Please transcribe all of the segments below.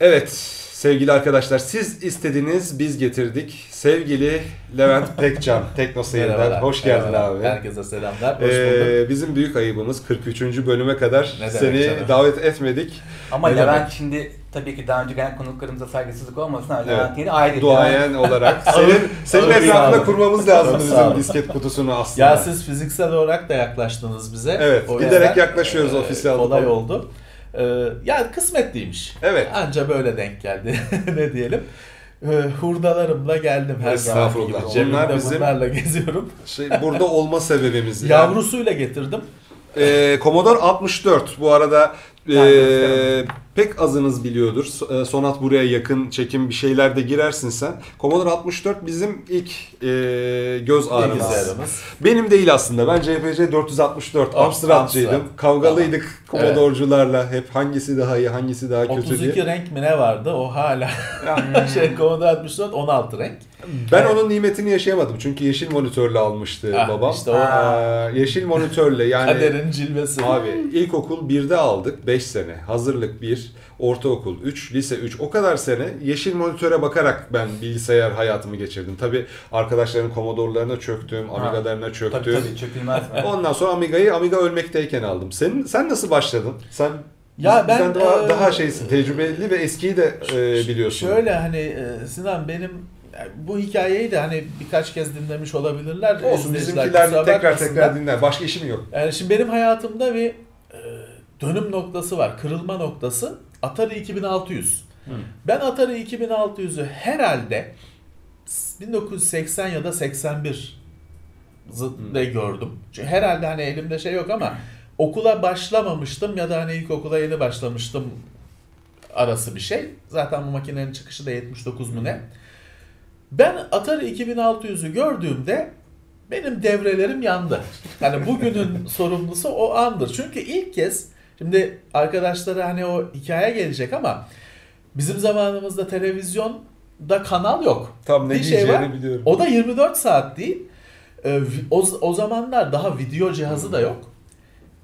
Evet sevgili arkadaşlar siz istediniz biz getirdik. Sevgili Levent Pekcan Tekno Seyir'den hoş geldin merhabalar. abi. Herkese selamlar. Hoş bulduk. Ee, bizim büyük ayıbımız 43. bölüme kadar Ne seni canım. davet etmedik. Ama Ne Levent demek? şimdi tabii ki daha önce gelen konuklarımıza saygısızlık olmasın ama Evet. Levent yeni ayrı. Duayen olarak senin senin etrafında kurmamız lazım bizim disket kutusunu aslında. Ya siz fiziksel olarak da yaklaştınız bize. Evet, O giderek yaklaşıyoruz e, ofise alıp Kolay oldu. Ee, ya kısmetliymiş. Evet. Anca böyle denk geldi. ne diyelim. Ee, hurdalarımla geldim her zaman gibi. Onlar bizim- bunlarla geziyorum. Şey, burada olma sebebimiz. yani. Yavrusuyla getirdim. Ee, Commodore 64 bu arada e, Ben göstereyim. Pek azınız biliyordur. E, Sonat buraya yakın çekim bir şeyler de girersin sen. Commodore 64 bizim ilk e, göz ağrımız. Benim değil aslında. Ben CPC 464 Amstrad'cıydım. Amstrad. Kavgalıydık Tamam. Commodore'cularla. Hep hangisi daha iyi, hangisi daha kötü 32 diye. renk mi ne vardı? O hala şey Commodore 64 16 renk. Ben onun nimetini yaşayamadım. Çünkü yeşil monitörle almıştı Ah, babam. işte o- Ee, yeşil monitörle yani Kaderin cilvesi. Abi ilkokul 1'de aldık 5 sene. Hazırlık 1, ortaokul 3, lise 3. O kadar sene yeşil monitöre bakarak ben bilgisayar hayatımı geçirdim. Tabi arkadaşların Commodore'larına çöktüm. Amiga'larına Tabii çöktüm. tabii çökülmez mi? Ondan sonra Amiga'yı Amiga ölmekteyken aldım. Senin sen nasıl başladın? Sen Ya ben, daha, e, daha şeysin, tecrübeli ve eskiyi de e, biliyorsun. Şöyle hani e, Sinan benim yani bu hikayeyi de hani birkaç kez dinlemiş olabilirler. Olsun bizimkiler tekrar tekrar dinler. Başka işim yok. Yani şimdi benim hayatımda bir e, dönüm noktası var. Kırılma noktası. Atari 2600. Hı. Ben Atari 2600'ü herhalde 1980 ya da 81 de gördüm. Çünkü herhalde hani elimde şey yok ama okula başlamamıştım ya da hani ilkokula yeni başlamıştım arası bir şey. Zaten bu makinenin çıkışı da 79 mu ne? Ben Atari 2600'ü gördüğümde benim devrelerim yandı. Yani bugünün sorumlusu o andır. Çünkü ilk kez şimdi arkadaşlara hani o hikaye gelecek ama bizim zamanımızda televizyonda kanal yok. Tam ne Bir şey diyeceğini var. biliyorum. O da 24 saat değil. Ee, O, o zamanlar daha video cihazı da yok.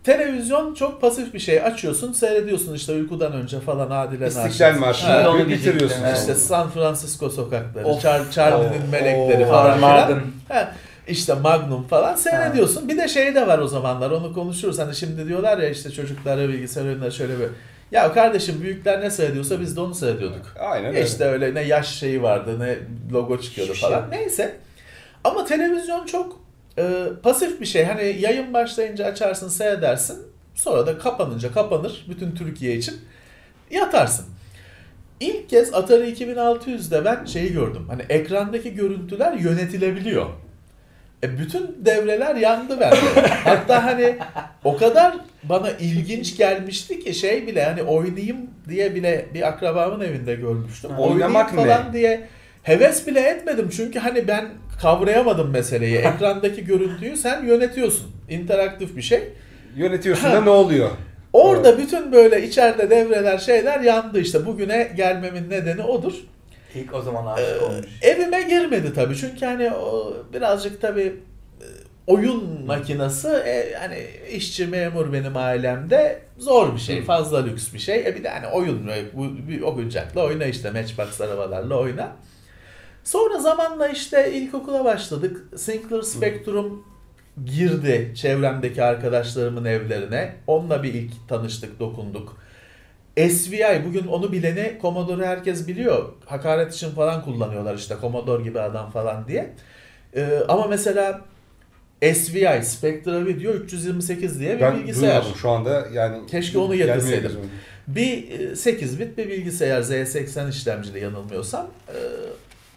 Televizyon çok pasif bir şey. Açıyorsun, seyrediyorsun işte uykudan önce falan Adile İstiklal Naşit. Marşı'nı Ha, onu bitiriyorsun. işte San Francisco sokakları, Of, Char- Charlie'nin melekleri falan filan. Ha, işte Magnum falan seyrediyorsun. Bir de şey de var o zamanlar onu konuşuruz. Hani şimdi diyorlar ya işte çocuklara bilgisayar oyunları şöyle bir. Ya kardeşim büyükler ne seyrediyorsa biz de onu seyrediyorduk. Aynen öyle. işte öyle ne yaş şeyi vardı ne logo çıkıyordu Hiçbir falan. şey. Neyse. Ama televizyon çok e, pasif bir şey. Hani yayın başlayınca açarsın seyredersin. Sonra da kapanınca kapanır bütün Türkiye için. Yatarsın. İlk kez Atari 2600'de ben şeyi gördüm. Hani ekrandaki görüntüler yönetilebiliyor. E bütün devreler yandı bende. Hatta hani o kadar bana ilginç gelmişti ki şey bile hani oynayayım diye bile bir akrabamın evinde görmüştüm. Ha. Oynamak falan diye heves bile etmedim çünkü hani ben kavrayamadım meseleyi. Ekrandaki görüntüyü sen yönetiyorsun. İnteraktif bir şey. Yönetiyorsun Ha. da ne oluyor? Orada bütün böyle içeride devreler şeyler yandı işte. Bugüne gelmemin nedeni odur. İlk o zaman Ee, aşık olmuş. evime girmedi tabii. Çünkü hani o birazcık tabii e, oyun makinası e, hani işçi memur benim ailemde zor bir şey. Fazla lüks bir şey. E bir de hani oyun e, bu bir oyuncakla oyna işte Matchbox arabalarla oyna. Sonra zamanla işte ilkokula başladık. Sinclair Spectrum girdi çevremdeki arkadaşlarımın evlerine. Onunla bir ilk tanıştık, dokunduk. SVI bugün onu bileni Commodore herkes biliyor. Hakaret için falan kullanıyorlar işte Commodore gibi adam falan diye. Ee, ama mesela SVI Spectra Video 328 diye bir Ben bilgisayar. duymadım şu anda yani. Keşke onu getirseydim. Bir e, 8 bit bir bilgisayar Z80 işlemcili yanılmıyorsam. Ee,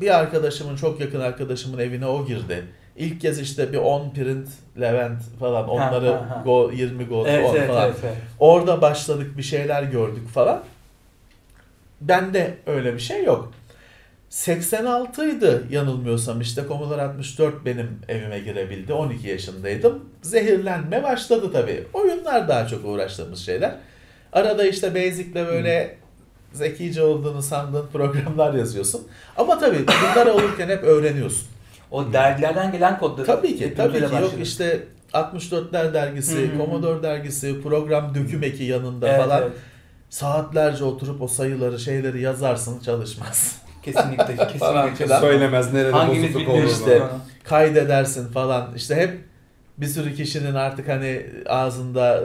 Bir arkadaşımın çok yakın arkadaşımın evine o girdi. İlk kez işte bir 10 print Levent falan onları ha, ha. Go 20 Go Evet, 10 evet, falan. evet, evet. Orada başladık bir şeyler gördük falan. Bende öyle bir şey yok. 86 idi yanılmıyorsam işte Commodore 64 benim evime girebildi. 12 yaşındaydım. Zehirlenme başladı tabii. Oyunlar daha çok uğraştığımız şeyler. Arada işte Basic'le böyle zekice olduğunu sandığın programlar yazıyorsun. Ama tabii bunlar olurken hep öğreniyorsun. O dergilerden gelen kodları. Tabii ki, tabii ki. başladık. Yok işte 64'ler dergisi, Hı hı hı. Commodore dergisi, program döküm eki yanında Evet, falan. evet. saatlerce oturup o sayıları şeyleri yazarsın çalışmaz. Kesinlikle, Falan kesinlikle. filan. Söylemez nerede Hangimiz bozukluk olduğunu. işte. Kaydedersin falan. İşte hep bir sürü kişinin artık hani ağzında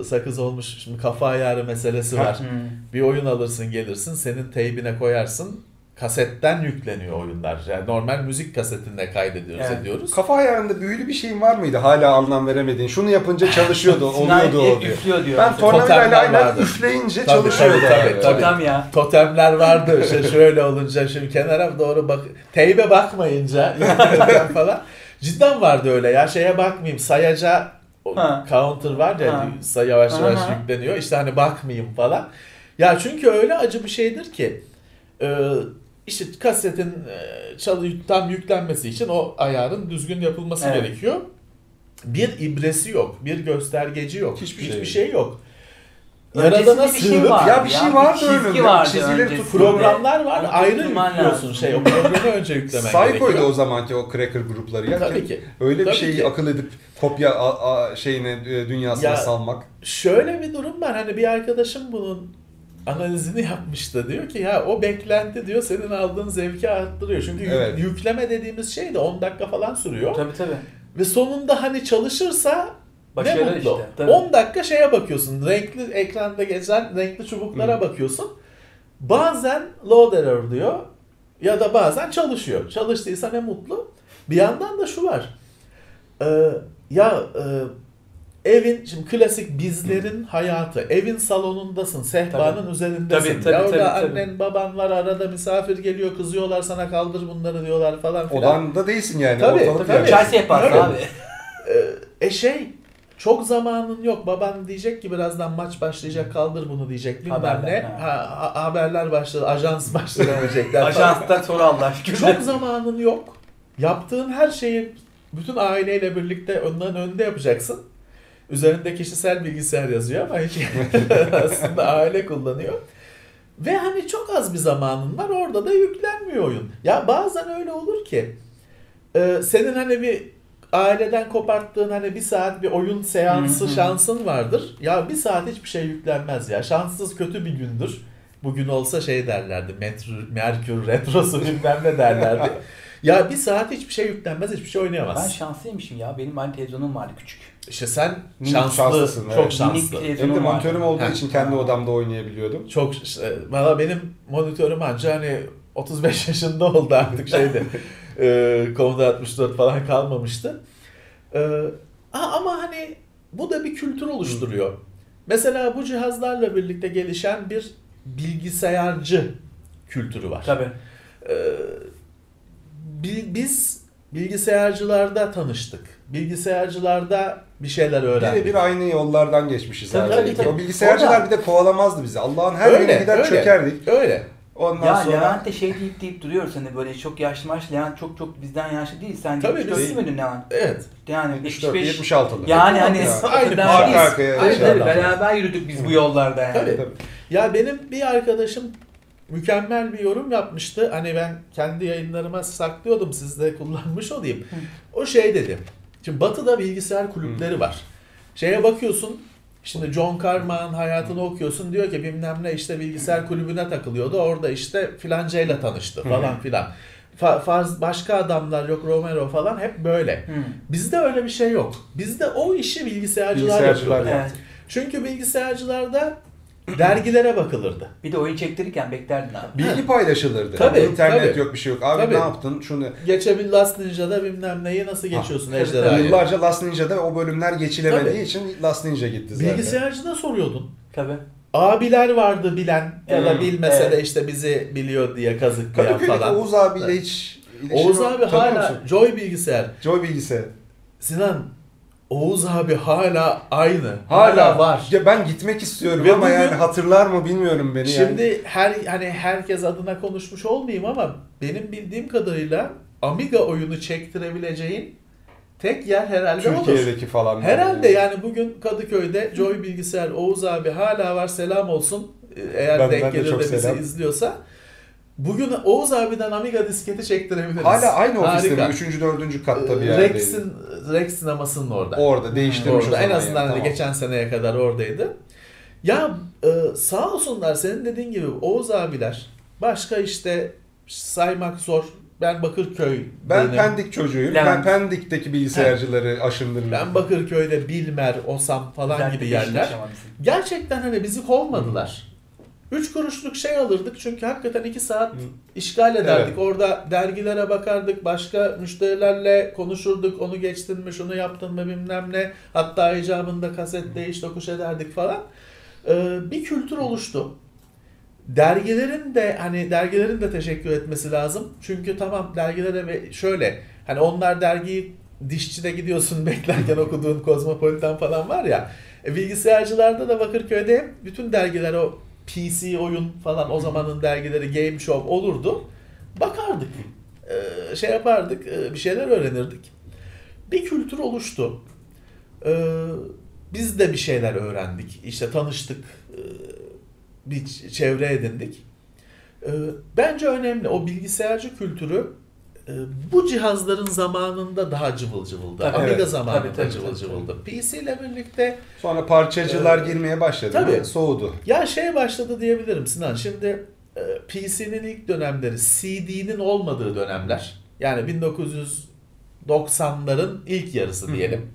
e, sakız olmuş şimdi kafa ayarı meselesi var. Hmm. Bir oyun alırsın gelirsin senin teybine koyarsın. Kasetten yükleniyor oyunlar. Yani normal müzik kasetinde kaydediyoruz Evet. ediyoruz. Kafa ayarında büyülü bir şeyin var mıydı? Hala anlam veremediğin. Şunu yapınca çalışıyordu, oluyordu o diyor. üflüyor diyor. Ben tornavidayla aynen vardı. üfleyince Tabii, çalışıyordu. tabii, tabii, abi. tabii. Totem ya. Totemler vardı işte şöyle olunca şimdi kenara doğru bak teybe bakmayınca falan. Cidden vardı öyle ya şeye bakmayayım sayaca o Ha. counter var ya Ha. say yavaş yavaş Aha. yükleniyor işte hani bakmayayım falan. Ya çünkü öyle acı bir şeydir ki e, işte kasetin e, çalı tam yüklenmesi için o ayarın düzgün yapılması Evet. gerekiyor. Bir ibresi yok, bir göstergeci yok, Hiçbir hiçbir, şey şey, yok. Yaradana bir şey sığınıp var. Ya bir şey bir öyle. çizgi vardı öncesinde. tut- programlar var ayrı yüklüyorsun şey o programı önce yüklemen Psycho'ydu gerekiyor. o zamanki o cracker grupları ya. Tabii ki. Öyle bir Tabii şeyi ki. akıl edip kopya a, a, şeyine e, dünyasına Ya- salmak. Şöyle bir durum var hani bir arkadaşım bunun analizini yapmıştı diyor ki ya o beklenti diyor senin aldığın zevki arttırıyor. Çünkü Evet. yükleme dediğimiz şey de 10 dakika falan sürüyor. Tabii tabii. Ve sonunda hani çalışırsa Başarı ne mutlu. işte. Tabii. 10 dakika şeye bakıyorsun. Renkli ekranda gezen renkli çubuklara Hı. bakıyorsun. Bazen load error diyor ya da bazen çalışıyor. Çalıştıysa ne mutlu. Bir yandan da şu var. Ee, ya e, evin şimdi klasik bizlerin hayatı. Evin salonundasın. Sehpanın üzerindesin. Tabii, tabii, ya orada tabii, tabii. annen baban var arada misafir geliyor kızıyorlar sana kaldır bunları diyorlar falan filan. Odanda değilsin yani. Tabii, ortalık tabii. yani. Çay sehpası Tabii. abi. E şey çok zamanın yok. Baban diyecek ki birazdan maç başlayacak kaldır bunu diyecek. Bilmem Haberler, ne. ha. Ha, ha- haberler başladı. Ajans başladı diyecekler. Ajanstan sonra Allah şükür. Çok zamanın yok. Yaptığın her şeyi bütün aileyle birlikte önden önde yapacaksın. Üzerinde kişisel bilgisayar yazıyor ama hiç aslında aile kullanıyor. Ve hani çok az bir zamanın var orada da yüklenmiyor oyun. Ya bazen öyle olur ki e, senin hani bir aileden koparttığın hani bir saat bir oyun seansı şansın vardır. Ya bir saat hiçbir şey yüklenmez ya. Şanssız kötü bir gündür. Bugün olsa şey derlerdi. Merkür, Merkür retrosu bilmem ne derlerdi. ya bir saat hiçbir şey yüklenmez, hiçbir şey Ben oynayamaz. şanslıymışım ya. Benim aynı televizyonum vardı küçük. İşte sen Minik şanslı, şanslısın, çok evet. şanslı. Minik Benim de monitörüm olduğu Ha. için kendi odamda oynayabiliyordum. Çok işte, valla benim monitörüm anca hani 35 yaşında oldu artık şeyde. e, Commodore 64 falan kalmamıştı. E, a- ama hani bu da bir kültür oluşturuyor. Mesela bu cihazlarla birlikte gelişen bir bilgisayarcı kültürü var. Tabii. E, bi- biz bilgisayarcılarda tanıştık. Bilgisayarcılarda bir şeyler öğrendik. Birebir aynı yollardan geçmişiz Tabii, abi. tabii, tabii. O bilgisayarcılar Orada- bir de kovalamazdı bizi. Allah'ın her Öyle, gider öyle. çökerdik. Öyle. Ondan Ya sonra Levent de şey deyip deyip duruyor hani böyle çok yaşlı maç Levent çok çok bizden yaşlı değil. Sen Tabii, 74 biz- değil miydin Levent? Evet. Yani 74, 75. 76'lı. Yani hani Ya. Aynı arka arkaya şey tabii, beraber yürüdük biz bu yollarda yani. Tabii. Tabii. Ya benim bir arkadaşım mükemmel bir yorum yapmıştı. Hani ben kendi yayınlarıma saklıyordum siz de kullanmış olayım. O şey dedi. Şimdi Batı'da bilgisayar kulüpleri var. Şeye bakıyorsun Şimdi John Carmack'ın hayatını okuyorsun diyor ki bilmem ne işte bilgisayar kulübüne takılıyordu. Orada işte filancayla tanıştı falan filan. Fa- farz başka adamlar yok Romero falan hep böyle. Bizde öyle bir şey yok. Bizde o işi bilgisayarcılar, Bilgisayarcılar yapıyor. Evet. Çünkü bilgisayarcılarda dergilere bakılırdı. Bir de oyun çektirirken beklerdin abi. Bilgi paylaşılırdı. Tabii, İnternet tabii. yok bir şey yok. Abi Tabii. ne yaptın? Şunu Geçebil Last Ninja'da bilmem neyi nasıl geçiyorsun ejderhayı. Yıllarca Last Ninja'da o bölümler geçilemediği Tabii. için Last Ninja gitti zaten. Bilgisayarcıda soruyordun. Tabii. Abiler vardı bilen ya da Evet, bilmese de evet. işte bizi biliyor diye kazıklayan Kadıköy'deki falan. Oğuz abiyle hiç ilişkin Oğuz yok. abi Tanıyor hala musun? Joy bilgisayar. Joy bilgisayar. Sinan Oğuz abi hala aynı. Hala, var. Ya ben gitmek istiyorum Ve ama bugün- yani hatırlar mı bilmiyorum beni yani. Şimdi her hani herkes adına konuşmuş olmayayım ama benim bildiğim kadarıyla Amiga oyunu çektirebileceğin tek yer herhalde olur. Türkiye'deki falan. Herhalde yani bugün Kadıköy'de Joy Bilgisayar Oğuz abi hala var selam olsun. Eğer Ben- denk de gelir çok de bizi selam. izliyorsa. Bugün Oğuz abiden Amiga disketi çektirebiliriz. Hala aynı ofiste mi? Üçüncü, dördüncü katta bir Ee, yerdeydi. Rex'in Rex sinemasının orada. Orada değiştirmiş Orada en azından yani, hani tamam. geçen seneye kadar oradaydı. Ya e, sağ olsunlar senin dediğin gibi Oğuz abiler başka işte saymak zor. Ben Bakırköy Ben benim. Pendik çocuğuyum. Levent. Ben Pendik'teki bilgisayarcıları aşındırdım. ben Bakırköy'de Bilmer, Osam falan Özellikle gibi yerler. Gerçekten hani bizi kovmadılar. Üç kuruşluk şey alırdık çünkü hakikaten iki saat işgal ederdik. Evet. Orada dergilere bakardık, başka müşterilerle konuşurduk. Onu geçtin mi, şunu yaptın mı bilmem ne. Hatta icabında kaset değiş tokuş ederdik falan. Ee, bir kültür oluştu. Dergilerin de hani dergilerin de teşekkür etmesi lazım. Çünkü tamam dergilere ve şöyle hani onlar dergiyi dişçide gidiyorsun beklerken okuduğun Kozmopolitan falan var ya. E, bilgisayarcılarda da Bakırköy'de bütün dergiler o PC oyun falan o zamanın dergileri Game Show olurdu. Bakardık. Ee, şey yapardık, e, bir şeyler öğrenirdik. Bir kültür oluştu. Ee, biz de bir şeyler öğrendik. İşte tanıştık. e, Bir çevre edindik. Ee, Bence önemli. O bilgisayarcı kültürü e, bu cihazların zamanında daha cıvıl cıvıldı. Tabii, Amiga evet. zamanında Tabii, tabii, cıvıl tabii, cıvıldı. PC ile birlikte Sonra parçacılar Ee, girmeye başladı. tabii. Tabii. Soğudu. Ya şey başladı diyebilirim Sinan. Şimdi e, PC'nin ilk dönemleri, CD'nin olmadığı dönemler. Yani 1990'ların ilk yarısı Hı hı. diyelim.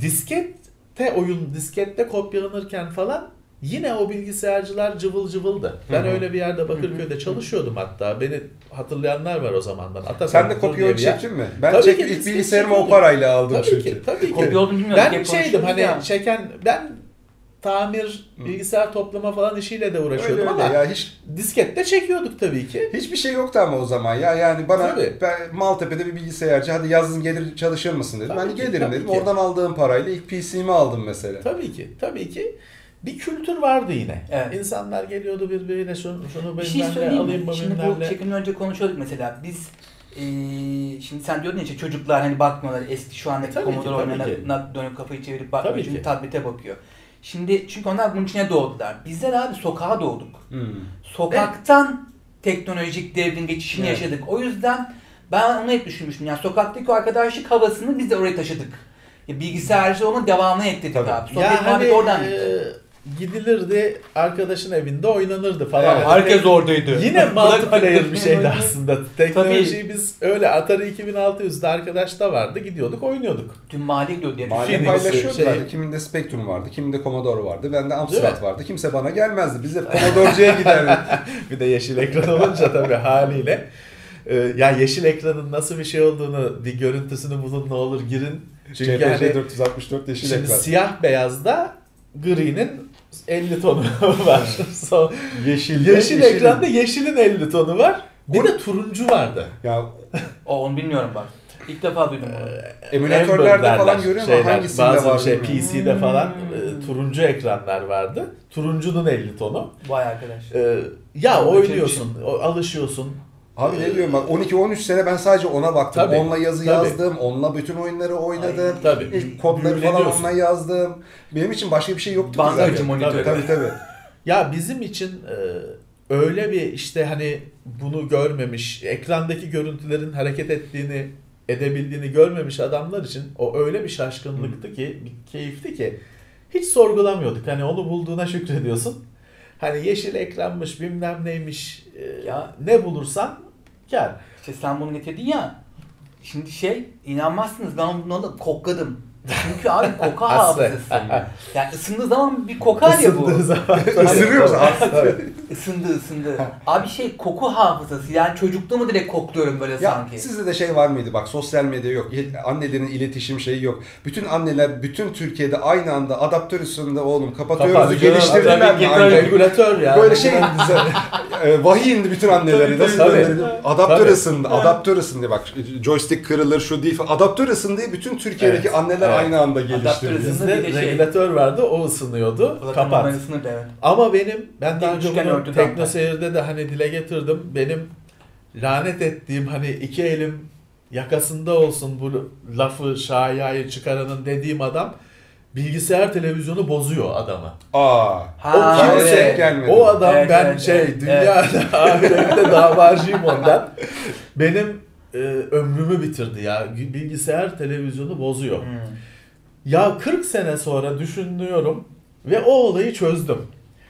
Diskette oyun, diskette kopyalanırken falan yine o bilgisayarcılar cıvıl cıvıldı. Ben Hı hı. öyle bir yerde Bakırköy'de çalışıyordum hatta. Beni hatırlayanlar var o zamandan. Ata Sen de Kontrol kopya diye bir yer. çektin mi? Ben Tabii çektim. ki, İlk bilgisayarımı o parayla aldım Tabii çünkü. ki, tabii ki. Kopya olduğunu bilmiyorduk. Ben hep şeydim hani ya. çeken ben tamir bilgisayar toplama falan işiyle de Öyle uğraşıyordum öyle ama ya hiç diskette çekiyorduk tabii ki. hiçbir şey yoktu ama o zaman ya yani bana Tabii. ben Maltepe'de bir bilgisayarcı hadi yazın gelir çalışır mısın dedim. Tabii ben de ki, gelirim dedim. ki. Oradan aldığım parayla ilk PC'mi aldım mesela. Tabii ki, tabii ki. Bir kültür vardı yine. Evet. İnsanlar geliyordu birbirine şunu, şunu Bir şey söyleyeyim alayım mı Şimdi bu çekimden önce konuşuyorduk mesela. Biz eee şimdi sen diyordun ya işte çocuklar hani bakmıyorlar eski şu andaki ki, Commodore oyunlarına dönüp kafayı çevirip bakmıyor. Çünkü tablete bakıyor. Şimdi çünkü onlar bunun içine doğdular. Bizler abi sokağa doğduk. Hmm. Sokaktan teknolojik devrin geçişini Evet. yaşadık. O yüzden ben onu hep düşünmüştüm. Yani sokaktaki o arkadaşlık havasını biz de oraya taşıdık. Ya bilgisayarcı olma devamını ekledik Tabii. abi. Sohbet Ya hani oradan e, gitti. Gidilirdi arkadaşın evinde oynanırdı falan. Evet, Herkes oradaydı. Yine multiplayer bir şeydi aslında. Teknolojiyi biz öyle Atari 2600'de arkadaş da vardı. Gidiyorduk oynuyorduk. Tüm mahalle gidiyordu diye Mahalle paylaşıyordular. şey- Kiminde Spectrum vardı, kiminde Commodore vardı. Bende Amstrad vardı. Kimse bana gelmezdi. Biz hep Commodore'cuya giderdik. bir de yeşil ekran olunca tabii haliyle. Ee, ya yeşil ekranın nasıl bir şey olduğunu bir görüntüsünü bulun ne olur girin. Çünkü CPC hani 464 yeşil şimdi ekran. siyah beyazda gri'nin 50 tonu var. Son, Yeşil, yeşil ekranda yeşilin 50 tonu var. Bir O- de turuncu vardı. Ya O onu bilmiyorum bak. İlk defa duydum bunu. emülatörlerde Amber falan şeyler, ama hangisinde bazı var şey. PC'de falan Hmm. e, turuncu ekranlar vardı. Turuncunun 50 tonu. Vay arkadaş. Ee, ya Ben oynuyorsun, o- alışıyorsun. Abi ne diyorum bak 12-13 sene ben sadece ona baktım. Tabii, onunla yazı tabii. yazdım. Onunla bütün oyunları oynadım. Ay, tabii. Kodları falan Büyüleniyorsun. onunla yazdım. Benim için başka bir şey yoktu zaten. monitörü. Tabii tabii. Ya bizim için e, öyle bir işte hani bunu görmemiş, ekrandaki görüntülerin hareket ettiğini, edebildiğini görmemiş adamlar için o öyle bir şaşkınlıktı ki, bir keyifti ki hiç sorgulamıyorduk. Hani onu bulduğuna şükrediyorsun. Hani yeşil ekranmış, bilmem neymiş, e, Ya. ne bulursan kar. İşte sen bunu getirdin ya. Şimdi şey inanmazsınız ben bunu alıp kokladım. Çünkü abi koku Hasret. hafızası. yani ısındığı zaman bir kokar ya bu. Isındığı zaman. Isırıyor musun? Tabii. Isındı ısındı. Abi şey koku hafızası yani çocukluğumu direkt kokluyorum böyle Ya sanki. sizde de şey var mıydı bak sosyal medya yok. Annelerin iletişim şeyi yok. Bütün anneler bütün Türkiye'de aynı anda adaptör üstünde oğlum kapatıyoruz Kapat, geliştirdiler mi? regülatör ya. Böyle şey e, vahiy indi bütün annelere. Nasıl tabii. adaptör Tabii. ısındı, adaptör ısındı. Bak joystick kırılır şu değil. Adaptör ısındı diye bütün Türkiye'deki Evet, anneler. Aynı anda Adaptör geliştirdi. ısındı. Bizde bir de şey- regülatör vardı, o ısınıyordu. Zaten Kapat. normal ısınırdı, evet. Ama benim, ben daha önce bunu Tekno. Seyir'de de hani dile getirdim. Benim lanet ettiğim hani iki elim yakasında olsun bu lafı şayayı çıkaranın dediğim adam bilgisayar televizyonu bozuyor adamı. Aa. Ha, o kimse, evet. gelmedi. o adam Evet, ben evet, şey evet, dünyada ahirette davacıyım ondan. Benim e, ömrümü bitirdi ya. Bilgisayar televizyonu bozuyor. Hmm. Ya 40 sene sonra düşünüyorum. Ve o olayı çözdüm.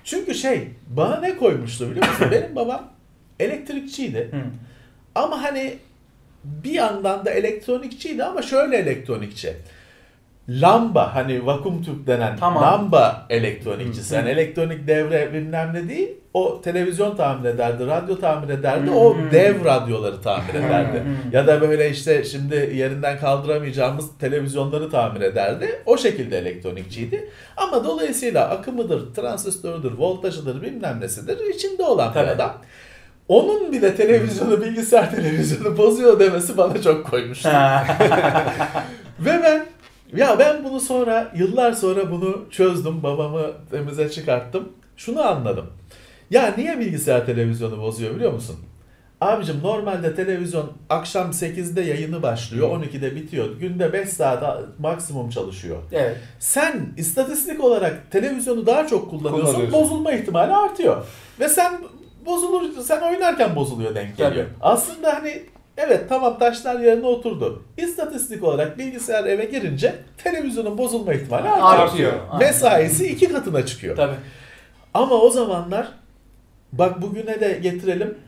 Çünkü şey bana ne koymuştu biliyor musun? Benim babam elektrikçiydi. Hı. Ama hani bir yandan da elektronikçiydi ama şöyle elektronikçi. Lamba hani vakum tüp denen Tamam. lamba hı. Yani elektronik devre bilmem ne değil. O televizyon tamir ederdi, radyo tamir ederdi. O dev radyoları tamir ederdi. ya da böyle işte şimdi yerinden kaldıramayacağımız televizyonları tamir ederdi. O şekilde elektronikçiydi. Ama dolayısıyla akımıdır, transistörüdür, voltajıdır bilmem nesidir içinde olan Tabii. bir adam. Onun bile televizyonu, bilgisayar televizyonu bozuyor demesi bana çok koymuştu. Ve ben ya ben bunu sonra yıllar sonra bunu çözdüm. Babamı temize çıkarttım. Şunu anladım. Ya niye bilgisayar televizyonu bozuyor biliyor musun? Abicim normalde televizyon akşam 8'de yayını başlıyor, 12'de bitiyor. Günde 5 saat maksimum çalışıyor. evet. Sen istatistik olarak televizyonu daha çok kullanıyorsun, Kullanıyorsun. bozulma ihtimali artıyor. Ve sen bozulur, sen oynarken bozuluyor denk geliyor. Tabii. Aslında hani evet tamam taşlar yerine oturdu. İstatistik olarak bilgisayar eve girince televizyonun bozulma ihtimali artıyor. Artıyor. Mesaisi iki katına çıkıyor. Tabii. Ama o zamanlar bak bugüne de getirelim.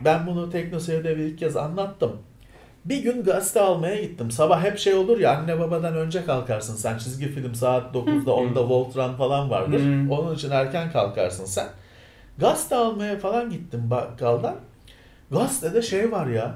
Ben bunu Teknoseyir'de bir ilk kez anlattım. Bir gün gazete almaya gittim. Sabah hep şey olur ya anne babadan önce kalkarsın sen. Çizgi film saat 9'da 10'da Voltran falan vardır. Onun için erken kalkarsın sen. Gazete almaya falan gittim bakkaldan. Gazetede şey var ya.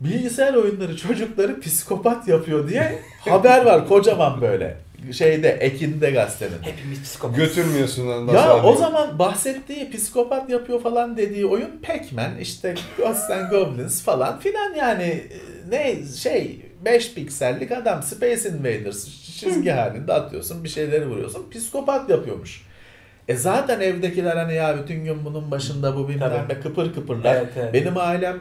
Bilgisayar oyunları çocukları psikopat yapıyor diye haber var kocaman böyle. Şeyde Ekin'de gazetenin. Hepimiz psikopat. Götürmüyorsun ondan Ya sonra. o zaman bahsettiği psikopat yapıyor falan dediği oyun Pac-Man işte Ghosts and Goblins falan filan yani e, ne şey 5 piksellik adam Space Invaders çizgi halinde atıyorsun bir şeyleri vuruyorsun psikopat yapıyormuş. E zaten evdekiler hani ya bütün gün bunun başında bu bilmem ne kıpır kıpırlar. Evet, evet. Benim ailem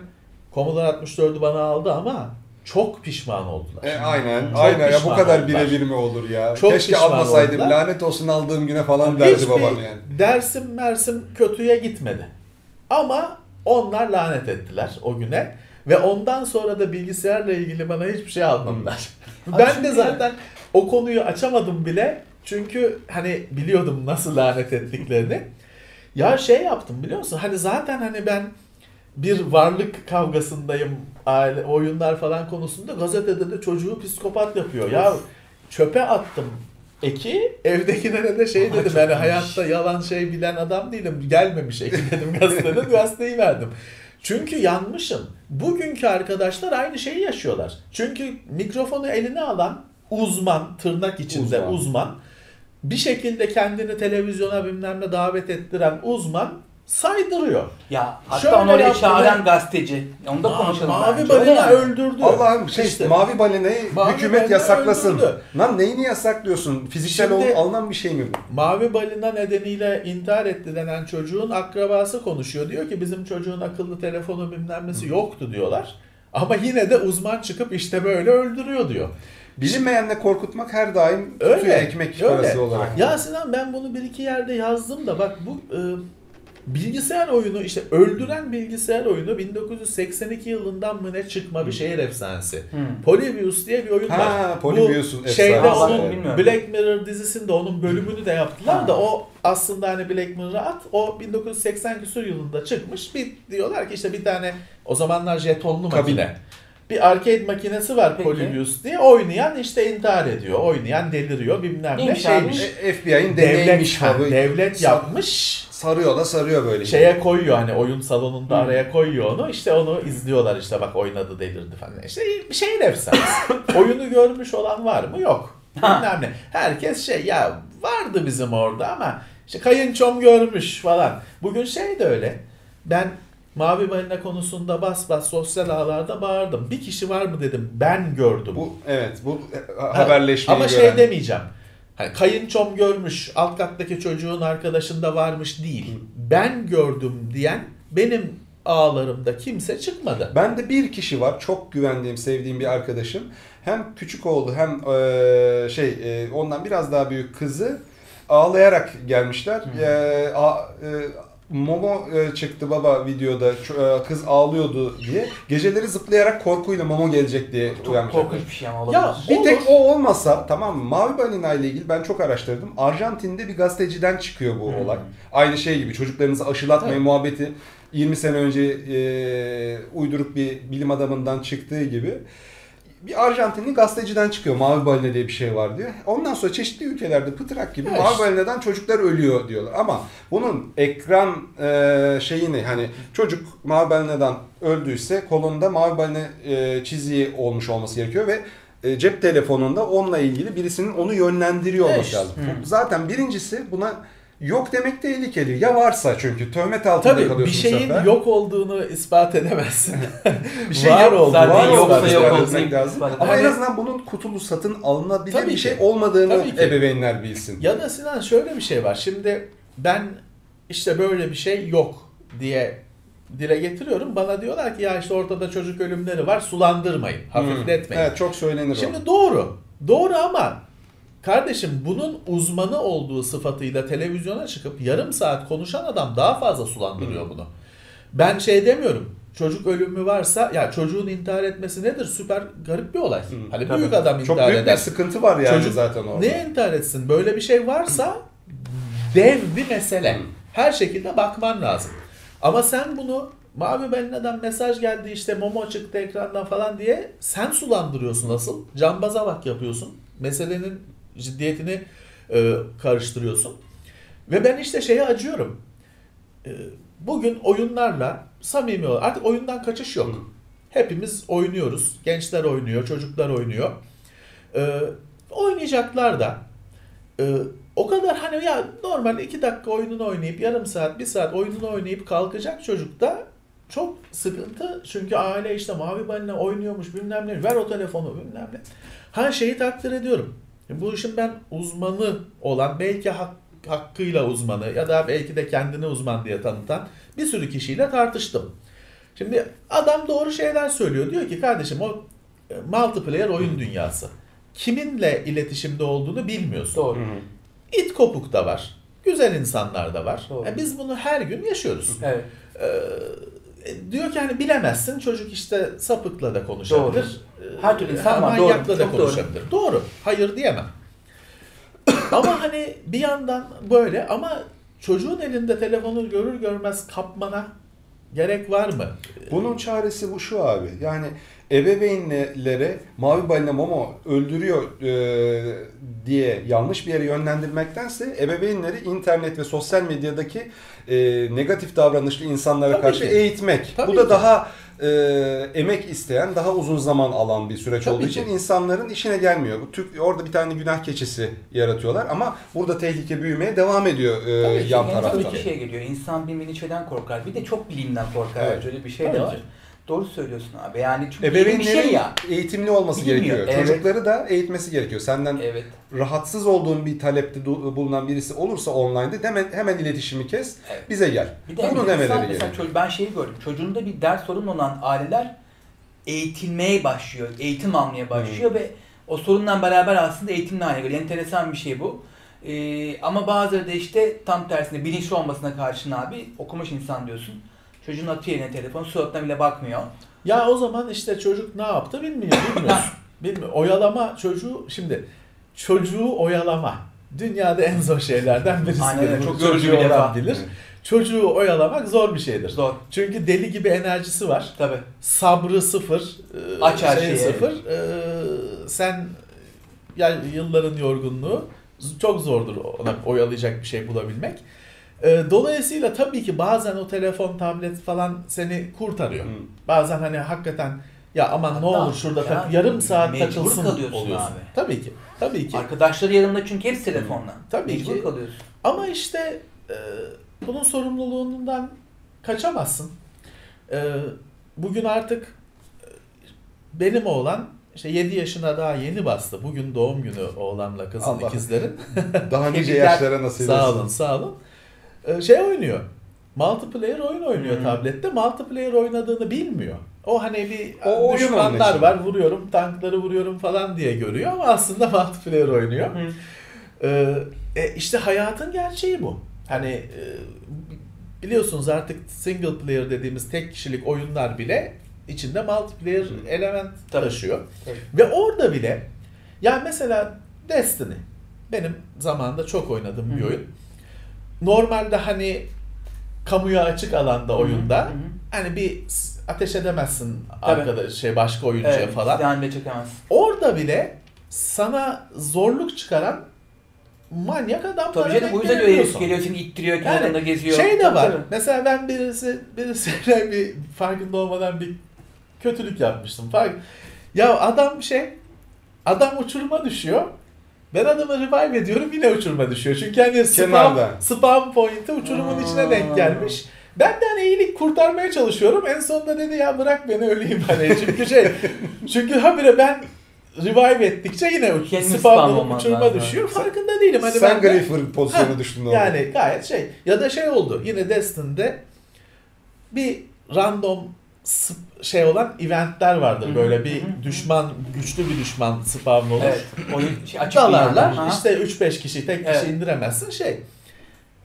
Commodore 64'ü bana aldı ama çok pişman oldular. E, aynen, Çok aynen ya bu kadar birebir mi olur ya? Çok Keşke almasaydım. oldular. Lanet olsun aldığım güne falan derdi Hiçbir babam yani. dersim mersim kötüye gitmedi. Ama onlar lanet ettiler o güne. Ve ondan sonra da bilgisayarla ilgili bana hiçbir şey almadılar. Abi ben de zaten o konuyu açamadım bile. Çünkü hani biliyordum nasıl lanet ettiklerini. Ya şey yaptım biliyor musun? Hani zaten hani ben bir varlık kavgasındayım aile oyunlar falan konusunda gazetede de çocuğu psikopat yapıyor. Ya çöpe attım eki evdekilere de şey Ama dedim yani hayatta yalan şey bilen adam değilim gelmemiş eki dedim gazetede gazeteyi verdim. Çünkü yanmışım. Bugünkü arkadaşlar aynı şeyi yaşıyorlar. Çünkü mikrofonu eline alan uzman tırnak içinde Uzman. uzman bir şekilde kendini televizyona bilmem ne davet ettiren uzman saydırıyor. Ya hatta Şöyle onu oraya yaptı çağıran ve- gazeteci. Onu da Ma- konuşalım. Mavi bence. Öyle balina yani. öldürdü. Allah'ım şey, İşte. mavi balinayı Mavi hükümet balina yasaklasın. öldürdü. Lan neyini yasaklıyorsun? Fiziksel Şimdi- ol- alınan bir şey mi bu? Mavi balina nedeniyle intihar etti denen çocuğun akrabası konuşuyor. Diyor ki bizim çocuğun akıllı telefonu bilmem nesi yoktu diyorlar. Ama yine de uzman çıkıp işte böyle öldürüyor diyor. Bilinmeyenle korkutmak her daim Öyle, tutuyor ekmek öyle. parası olarak. Ya Sinan ben bunu bir iki yerde yazdım da bak bu e, bilgisayar oyunu işte öldüren bilgisayar oyunu 1982 yılından mı ne çıkma bir şehir efsanesi. Hı. Polybius diye bir oyun var. Ha, Polybius'un Bu şeyde efsanesi. onun bilmiyorum. Black Mirror dizisinde onun bölümünü de yaptılar Ha. da o aslında hani Black Mirror'a at o 1980 küsur yılında çıkmış. Bir diyorlar ki işte bir tane o zamanlar jetonlu makine. Bir arcade makinesi var Peki. Polybius diye. Oynayan işte intihar ediyor. Oynayan deliriyor bilmem ne şeymiş. E, FBI'nin Devlet, devlet yapmış. Sarıyor da sarıyor böyle. Şeye koyuyor hani oyun salonunda Hı. araya koyuyor onu. İşte onu izliyorlar işte bak oynadı delirdi falan. İşte bir şeyin efsanesi. Oyunu görmüş olan var mı? Yok. Bilmem ne. Herkes şey ya vardı bizim orada ama işte kayınçom görmüş falan. Bugün şey de öyle. Ben Mavi Balina konusunda bas bas sosyal ağlarda bağırdım. Bir kişi var mı dedim. Ben gördüm. Bu evet bu Ha, haberleşmeyi Ama gören. şey demeyeceğim. Hani kayınçom görmüş, alt kattaki çocuğun arkadaşında varmış değil. Ben gördüm diyen benim ağlarımda kimse çıkmadı. Ben de bir kişi var çok güvendiğim, sevdiğim bir arkadaşım. Hem küçük oğlu hem e, şey e, ondan biraz daha büyük kızı ağlayarak gelmişler. E, a- e, Momo e, çıktı baba videoda e, kız ağlıyordu diye geceleri zıplayarak korkuyla Momo gelecek diye Çok uyanmışlar. korkunç bir şey ama olabilir. Ya, Bir tek o olmasa tamam mı? Mavi balina ile ilgili ben çok araştırdım. Arjantin'de bir gazeteciden çıkıyor bu Hmm. olay. Aynı şey gibi çocuklarınızı aşılatmayın Tabii. muhabbeti 20 sene önce e, uyduruk bir bilim adamından çıktığı gibi bir Arjantinli gazeteciden çıkıyor mavi balina diye bir şey var diyor. Ondan sonra çeşitli ülkelerde pıtırak gibi Ya mavi balinadan çocuklar ölüyor diyorlar. Ama bunun ekran e, şeyini hani çocuk mavi balinadan öldüyse kolunda mavi balina e, çiziği olmuş olması gerekiyor ve e, cep telefonunda onunla ilgili birisinin onu yönlendiriyor olması Evet. lazım. Hı. Zaten birincisi buna yok demek tehlikeli. Ya varsa çünkü töhmet altında Tabii bir kalıyorsun bu şeyin sefer. yok olduğunu ispat edemezsin. bir şey var yok, olduğunu zaten var yoksa yok olduğunu lazım. ispat Ama en Hani- azından bunun kutulu satın alınabilir Tabii bir ki. şey olmadığını Tabii ki. ebeveynler bilsin. ya da Sinan şöyle bir şey var. Şimdi ben işte böyle bir şey yok diye dile getiriyorum. Bana diyorlar ki ya işte ortada çocuk ölümleri var sulandırmayın, hafifletmeyin. Evet çok söylenir Şimdi o. doğru. Doğru ama kardeşim bunun uzmanı olduğu sıfatıyla televizyona çıkıp yarım saat konuşan adam daha fazla sulandırıyor bunu. Ben şey demiyorum. Çocuk ölümü varsa ya çocuğun intihar etmesi nedir? Süper garip bir olay. Hani Tabii. büyük adam Çok intihar büyük eder. bir sıkıntı var yani Çocuk zaten orada. Ne intihar etsin? Böyle bir şey varsa dev bir mesele. Hı. Her şekilde bakman lazım. Ama sen bunu Mavi Balina'dan mesaj geldi işte Momo çıktı ekrandan falan diye sen sulandırıyorsun asıl. Cambaza bak yapıyorsun. Meselenin ciddiyetini e, karıştırıyorsun. Ve ben işte şeye acıyorum. E, bugün oyunlarla samimi ol. Artık oyundan kaçış yok. Hı. Hepimiz oynuyoruz. Gençler oynuyor, çocuklar oynuyor. E, oynayacaklar da e, o kadar hani ya normal iki dakika oyununu oynayıp yarım saat, bir saat oyununu oynayıp kalkacak çocuk da çok sıkıntı. Çünkü aile işte mavi balina oynuyormuş bilmem ne. Ver o telefonu bilmem ne. Ha şeyi takdir ediyorum. Bu işin ben uzmanı olan belki hak, hakkıyla uzmanı ya da belki de kendini uzman diye tanıtan bir sürü kişiyle tartıştım. Şimdi adam doğru şeyler söylüyor. Diyor ki kardeşim o e, multiplayer oyun dünyası. Kiminle iletişimde olduğunu bilmiyorsun. Doğru. İt kopuk da var. Güzel insanlar da var. Doğru. E biz bunu her gün yaşıyoruz. Evet. Ee, diyor ki hani bilemezsin çocuk işte sapıkla da konuşabilir. Ee, Her türlü insan var, Manyakla doğru, da çok doğru. konuşabilir. Doğru. Hayır diyemem. ama hani bir yandan böyle ama çocuğun elinde telefonu görür görmez kapmana gerek var mı? Bunun çaresi bu şu abi. Yani ebeveynlere mavi balina Momo öldürüyor e, diye yanlış bir yere yönlendirmektense ebeveynleri internet ve sosyal medyadaki e, negatif davranışlı insanlara Tabii karşı ki. eğitmek. Tabii bu da ki. daha e, emek isteyen, daha uzun zaman alan bir süreç Tabii olduğu için ki. insanların işine gelmiyor. Bu Türk orada bir tane günah keçisi yaratıyorlar ama burada tehlike büyümeye devam ediyor e, Tabii yan Yani taraftan. tabii ki şey geliyor. İnsan bir miniçeden korkar. Bir de çok bilimden korkar. Evet. Öyle bir şey Tabii de ki. Doğru söylüyorsun abi. Yani çünkü yeni bir Ebeveynlerin şey ya. eğitimli olması Bilmiyor, gerekiyor. evet. Çocukları da eğitmesi gerekiyor. Senden Evet. rahatsız olduğun bir talepte bulunan birisi olursa online'da hemen, hemen iletişimi kes. Evet. Bize gel. Bir de Bunu demeleri gerekiyor. çocuk, ben şeyi gördüm. Çocuğunda bir ders sorunu olan aileler eğitilmeye başlıyor. Eğitim almaya başlıyor ve o sorunla beraber aslında eğitimle hale geliyor. Enteresan bir şey bu. Ee, ama bazıları da işte tam tersine bilinçli olmasına karşın abi okumuş insan diyorsun. Çocuğun atıyor eline telefon suratına bile bakmıyor. Ya o zaman işte çocuk ne yaptı bilmiyor, bilmiyorsun. Bilmiyor. Oyalama çocuğu şimdi çocuğu oyalama dünyada en zor şeylerden birisi. Aynen çok yorucu bir defa. bilir. Çocuğu oyalamak zor bir şeydir. Zor. Çünkü deli gibi enerjisi var. Tabii. Sabrı sıfır. e, Aç her şeyi sıfır. E, sen yani yılların yorgunluğu çok zordur ona oyalayacak bir şey bulabilmek. E, dolayısıyla tabii ki bazen o telefon, tablet falan seni kurtarıyor. Hı. Bazen hani hakikaten ya aman ne Hatta olur şurada ya tak- yarım saat takılsın kalıyorsun oluyorsun. abi. Tabii ki. Tabii ki. Arkadaşları yanında çünkü hepsi telefonla. Tabii Mecbur ki. kalıyorsun. Ama işte e, bunun sorumluluğundan kaçamazsın. E, bugün artık e, benim oğlan işte 7 yaşına daha yeni bastı. Bugün doğum günü oğlanla kızın Allah. ikizlerin. Daha nice yaşlara nasip etsin. sağ olun, sağ olun. E, şey oynuyor. Multiplayer oyun oynuyor Hmm. tablette. Multiplayer oynadığını bilmiyor. O hani bir O düşmanlar var, vuruyorum, tankları vuruyorum falan diye görüyor ama aslında multiplayer oynuyor. Hı. Ee, e, işte hayatın gerçeği bu. Hani e, biliyorsunuz artık single player dediğimiz tek kişilik oyunlar bile içinde multiplayer element Tabii. taşıyor. Tabii. Ve orada bile yani mesela Destiny benim zamanında çok oynadığım bir Hı hı. oyun. Normalde hani kamuya açık alanda oyunda Hı hı. hani bir ateş edemezsin Tabii. arkadaş şey başka oyuncuya Evet, falan. Yani çekemez. Orada bile sana zorluk çıkaran manyak adamlara Tabii canım bu yüzden öyle geliyor seni ittiriyor Yani kenarında geziyor. Şey de var. tabii. Mesela ben birisi birisiyle bir farkında olmadan bir kötülük yapmıştım. Fark ya adam şey adam uçuruma düşüyor. Ben adamı revive ediyorum yine uçuruma düşüyor. Çünkü hani spam, Kenarda. spam point'i uçurumun içine denk gelmiş. Ben de hani iyilik kurtarmaya çalışıyorum. En sonunda dedi ya bırak beni öleyim hani. Çünkü şey çünkü habire ben revive ettikçe yine uç, spam uçuruma düşüyor. Farkında değilim. Hani Sen ben Griefer pozisyonu düştün orada. yani gayet şey. Ya da şey oldu. Yine Destiny'de bir random sp- şey olan eventler vardır. Böyle bir düşman, güçlü bir düşman spawn olur. Evet. Oyun şey, açık Dalarlar. Aha. İşte 3-5 kişi tek kişi Evet. indiremezsin şey.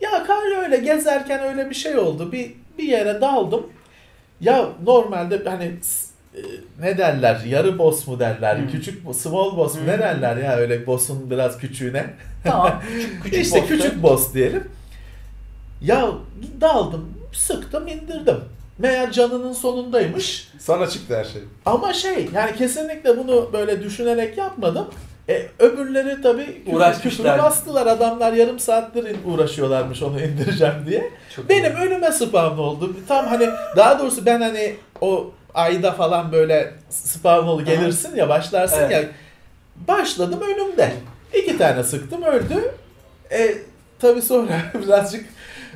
Ya kar öyle gezerken öyle bir şey oldu. Bir bir yere daldım. Ya normalde hani e, ne derler? Yarı boss mu derler? Hı. Küçük small boss mu Hı. ne derler ya öyle boss'un biraz küçüğüne? Tamam. Küçük, küçük işte boss'tu. küçük boss diyelim. Ya daldım, sıktım, indirdim. Meğer canının sonundaymış. Sana çıktı her şey. Ama şey yani kesinlikle bunu böyle düşünerek yapmadım. E, öbürleri tabii küfürü bastılar. Adamlar yarım saattir uğraşıyorlarmış onu indireceğim diye. Çok Benim iyi. önüme spawn oldu. Tam hani daha doğrusu ben hani o ayda falan böyle spawn ol gelirsin ya başlarsın Evet. ya. Başladım önümde. İki tane sıktım öldü. E tabii sonra birazcık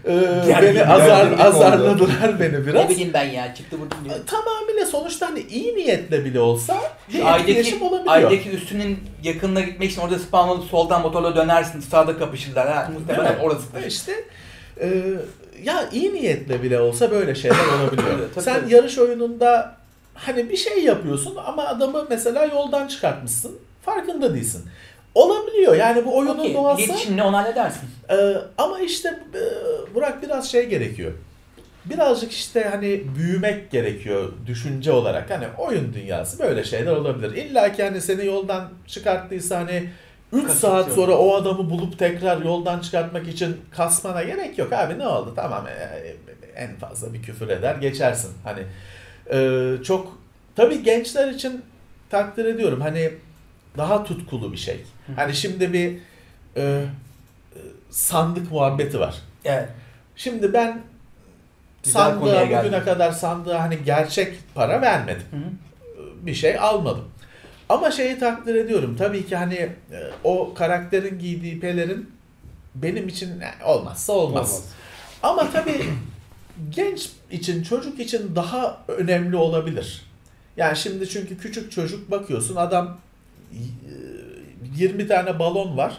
e, Gergin, beni azar, gerginlik oldu. azarladılar beni biraz. Ne bileyim ben ya çıktı vurdum diyor. Tamamıyla sonuçta hani iyi niyetle bile olsa bir aydaki, olabiliyor. aydaki üstünün yakınına gitmek için orada spawn olup soldan motorla dönersin. Sağda kapışırlar. Ha, muhtemelen Evet. orasıdır. İşte e, ya iyi niyetle bile olsa böyle şeyler olabiliyor. Tabii, Sen tabii. yarış oyununda hani bir şey yapıyorsun ama adamı mesela yoldan çıkartmışsın. Farkında değilsin. Olabiliyor yani bu oyunun Okey, doğası. İletişimle onu halledersin. E, ama işte e, Burak biraz şey gerekiyor. Birazcık işte hani büyümek gerekiyor düşünce olarak. Hani oyun dünyası böyle şeyler olabilir. İlla ki hani seni yoldan çıkarttıysa hani 3 Kasıt saat sonra o adamı bulup tekrar yoldan çıkartmak için kasmana gerek yok abi ne oldu tamam e, en fazla bir küfür eder geçersin hani e, çok tabii gençler için takdir ediyorum hani daha tutkulu bir şey Hı. hani şimdi bir e, e, sandık muhabbeti var Evet. şimdi ben Güzel sandığa bugüne kadar sandığa hani gerçek para vermedim Hı bir şey almadım. Ama şeyi takdir ediyorum. Tabii ki hani e, o karakterin giydiği pelerin benim için e, olmazsa olmaz. Olmaz. Ama tabii genç için, çocuk için daha önemli olabilir. Yani şimdi çünkü küçük çocuk bakıyorsun adam 20 tane balon var.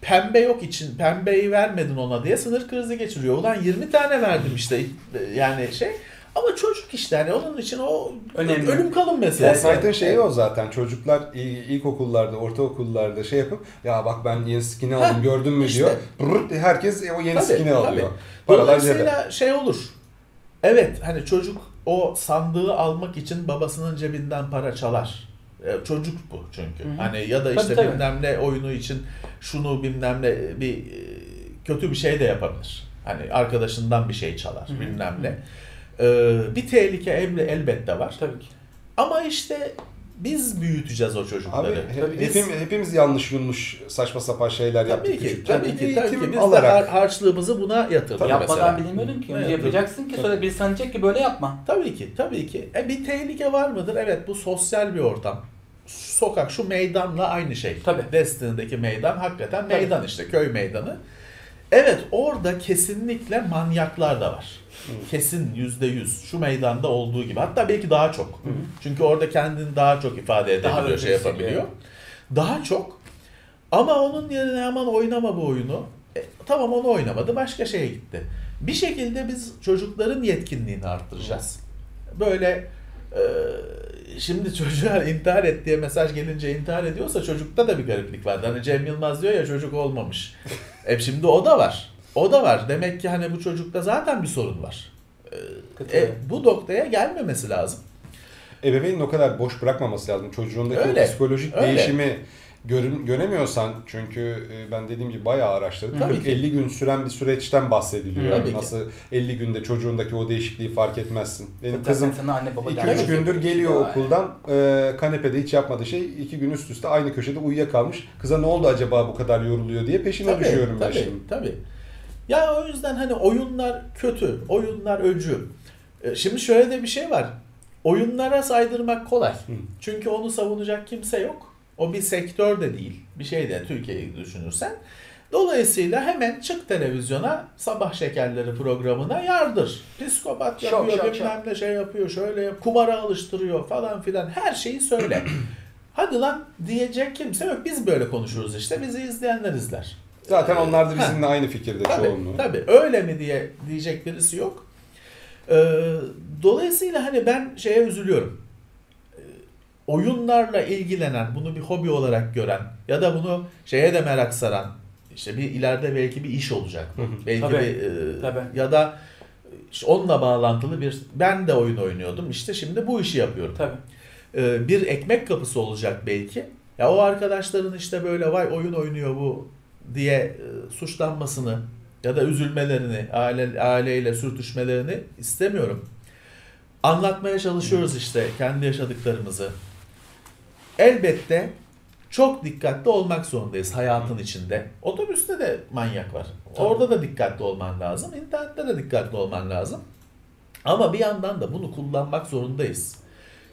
Pembe yok için, pembeyi vermedin ona diye sınır krizi geçiriyor. Ulan 20 tane verdim işte e, yani şey. Ama çocuk işte hani onun için o Önemli. ölüm kalım meselesi. Fortnite'ın şeyi o zaten. Çocuklar il- ilkokullarda, ortaokullarda şey yapıp ya bak ben yeni skin'i aldım gördün mü işte. diyor. Brrrt, herkes o yeni Tabii, skin'i alıyor. Paralar cebe. Dolayısıyla şey olur. Evet hani çocuk o sandığı almak için babasının cebinden para çalar. E, Çocuk bu çünkü. Hı hı. Hani ya da işte tabii. bilmem ne oyunu için şunu bilmem ne bir e, kötü bir şey de yapabilir. Hani arkadaşından bir şey çalar Hı hı. bilmem ne. E, bir tehlike el- elbette var. Tabii ki. Ama işte biz büyüteceğiz o Abi çocukları. he- Biz- hepim, hepimiz yanlış yunmuş saçma sapan şeyler yaptık Tabii ki, küçükken. tabii ki, tabii ki. Biz de alarak. har- harçlığımızı buna yatırdık Tabii. mesela. Yapmadan bilmiyordum ki. Önce yapacaksın ki sonra biri sana diyecek ki böyle yapma. Tabii ki, tabii ki. E bir tehlike var mıdır? Evet, bu sosyal bir ortam. Sokak, şu meydanla aynı şey. Tabii. Destiny'deki meydan hakikaten Tabii. meydan işte, köy meydanı. Evet, orada kesinlikle manyaklar da var. Kesin yüzde yüz. Şu meydanda olduğu gibi. Hatta belki daha çok. Hı hı. Çünkü orada kendini daha çok ifade Daha edebiliyor, şey ötesi, yapabiliyor. Daha çok. Ama onun yerine aman oynama bu oyunu. E, tamam onu oynamadı, başka şeye gitti. Bir şekilde biz çocukların yetkinliğini arttıracağız. Böyle e, şimdi çocuğa intihar et diye mesaj gelince intihar ediyorsa çocukta da bir gariplik var. Hani Cem Yılmaz diyor ya çocuk olmamış. e şimdi o da var. O da var. Demek ki hani bu çocukta zaten bir sorun var. E, Katılıyorum. bu noktaya gelmemesi lazım. Ebeveynin o kadar boş bırakmaması lazım. Çocuğundaki o Öyle, psikolojik öyle. değişimi görün, göremiyorsan çünkü e, ben dediğim gibi bayağı araştırdım. Tabii ki. 40-50 gün süren bir süreçten bahsediliyor. Tabii ki. Nasıl 50 günde çocuğundaki o değişikliği fark etmezsin. Benim Zaten kızım sana anne baba 2-3 derdi. gündür geliyor okuldan e, kanepede hiç yapmadığı şey 2 gün üst üste aynı köşede uyuyakalmış. Kıza ne oldu acaba bu kadar yoruluyor diye peşine düşüyorum ben tabii, şimdi. Tabii. Ya o yüzden hani oyunlar kötü, oyunlar öcü. E, Şimdi şöyle de bir şey var. Oyunlara saydırmak kolay. Çünkü onu savunacak kimse yok. O bir sektör de değil. Bir şey de Türkiye'yi düşünürsen. Dolayısıyla hemen çık televizyona sabah şekerleri programına yardır. Psikopat Şok, yapıyor, şok, bilmem ne şey yapıyor, şöyle yap, kumara alıştırıyor falan filan. Her şeyi söyle. Hadi lan diyecek kimse yok. Biz böyle konuşuruz işte. Bizi izleyenler izler. Zaten onlar da Ha. bizimle aynı fikirde Tabii, çoğunluğu. tabii. Öyle mi diye diyecek birisi yok. Ee, dolayısıyla hani ben şeye üzülüyorum. Oyunlarla ilgilenen, bunu bir hobi olarak gören ya da bunu şeye de merak saran, işte bir ileride belki bir iş olacak. Hı hı. belki Tabii, bir e, tabii. ya da işte onunla bağlantılı bir ben de oyun oynuyordum. İşte şimdi bu işi yapıyorum. Tabii. Ee, bir ekmek kapısı olacak belki. Ya o arkadaşların işte böyle vay oyun oynuyor bu diye e, suçlanmasını ya da üzülmelerini, aile, aileyle sürtüşmelerini istemiyorum. Anlatmaya çalışıyoruz işte kendi yaşadıklarımızı. Elbette çok dikkatli olmak zorundayız hayatın içinde. Otobüste de manyak var. Tabii. Orada da dikkatli olman lazım. İnternette de dikkatli olman lazım. Ama bir yandan da bunu kullanmak zorundayız.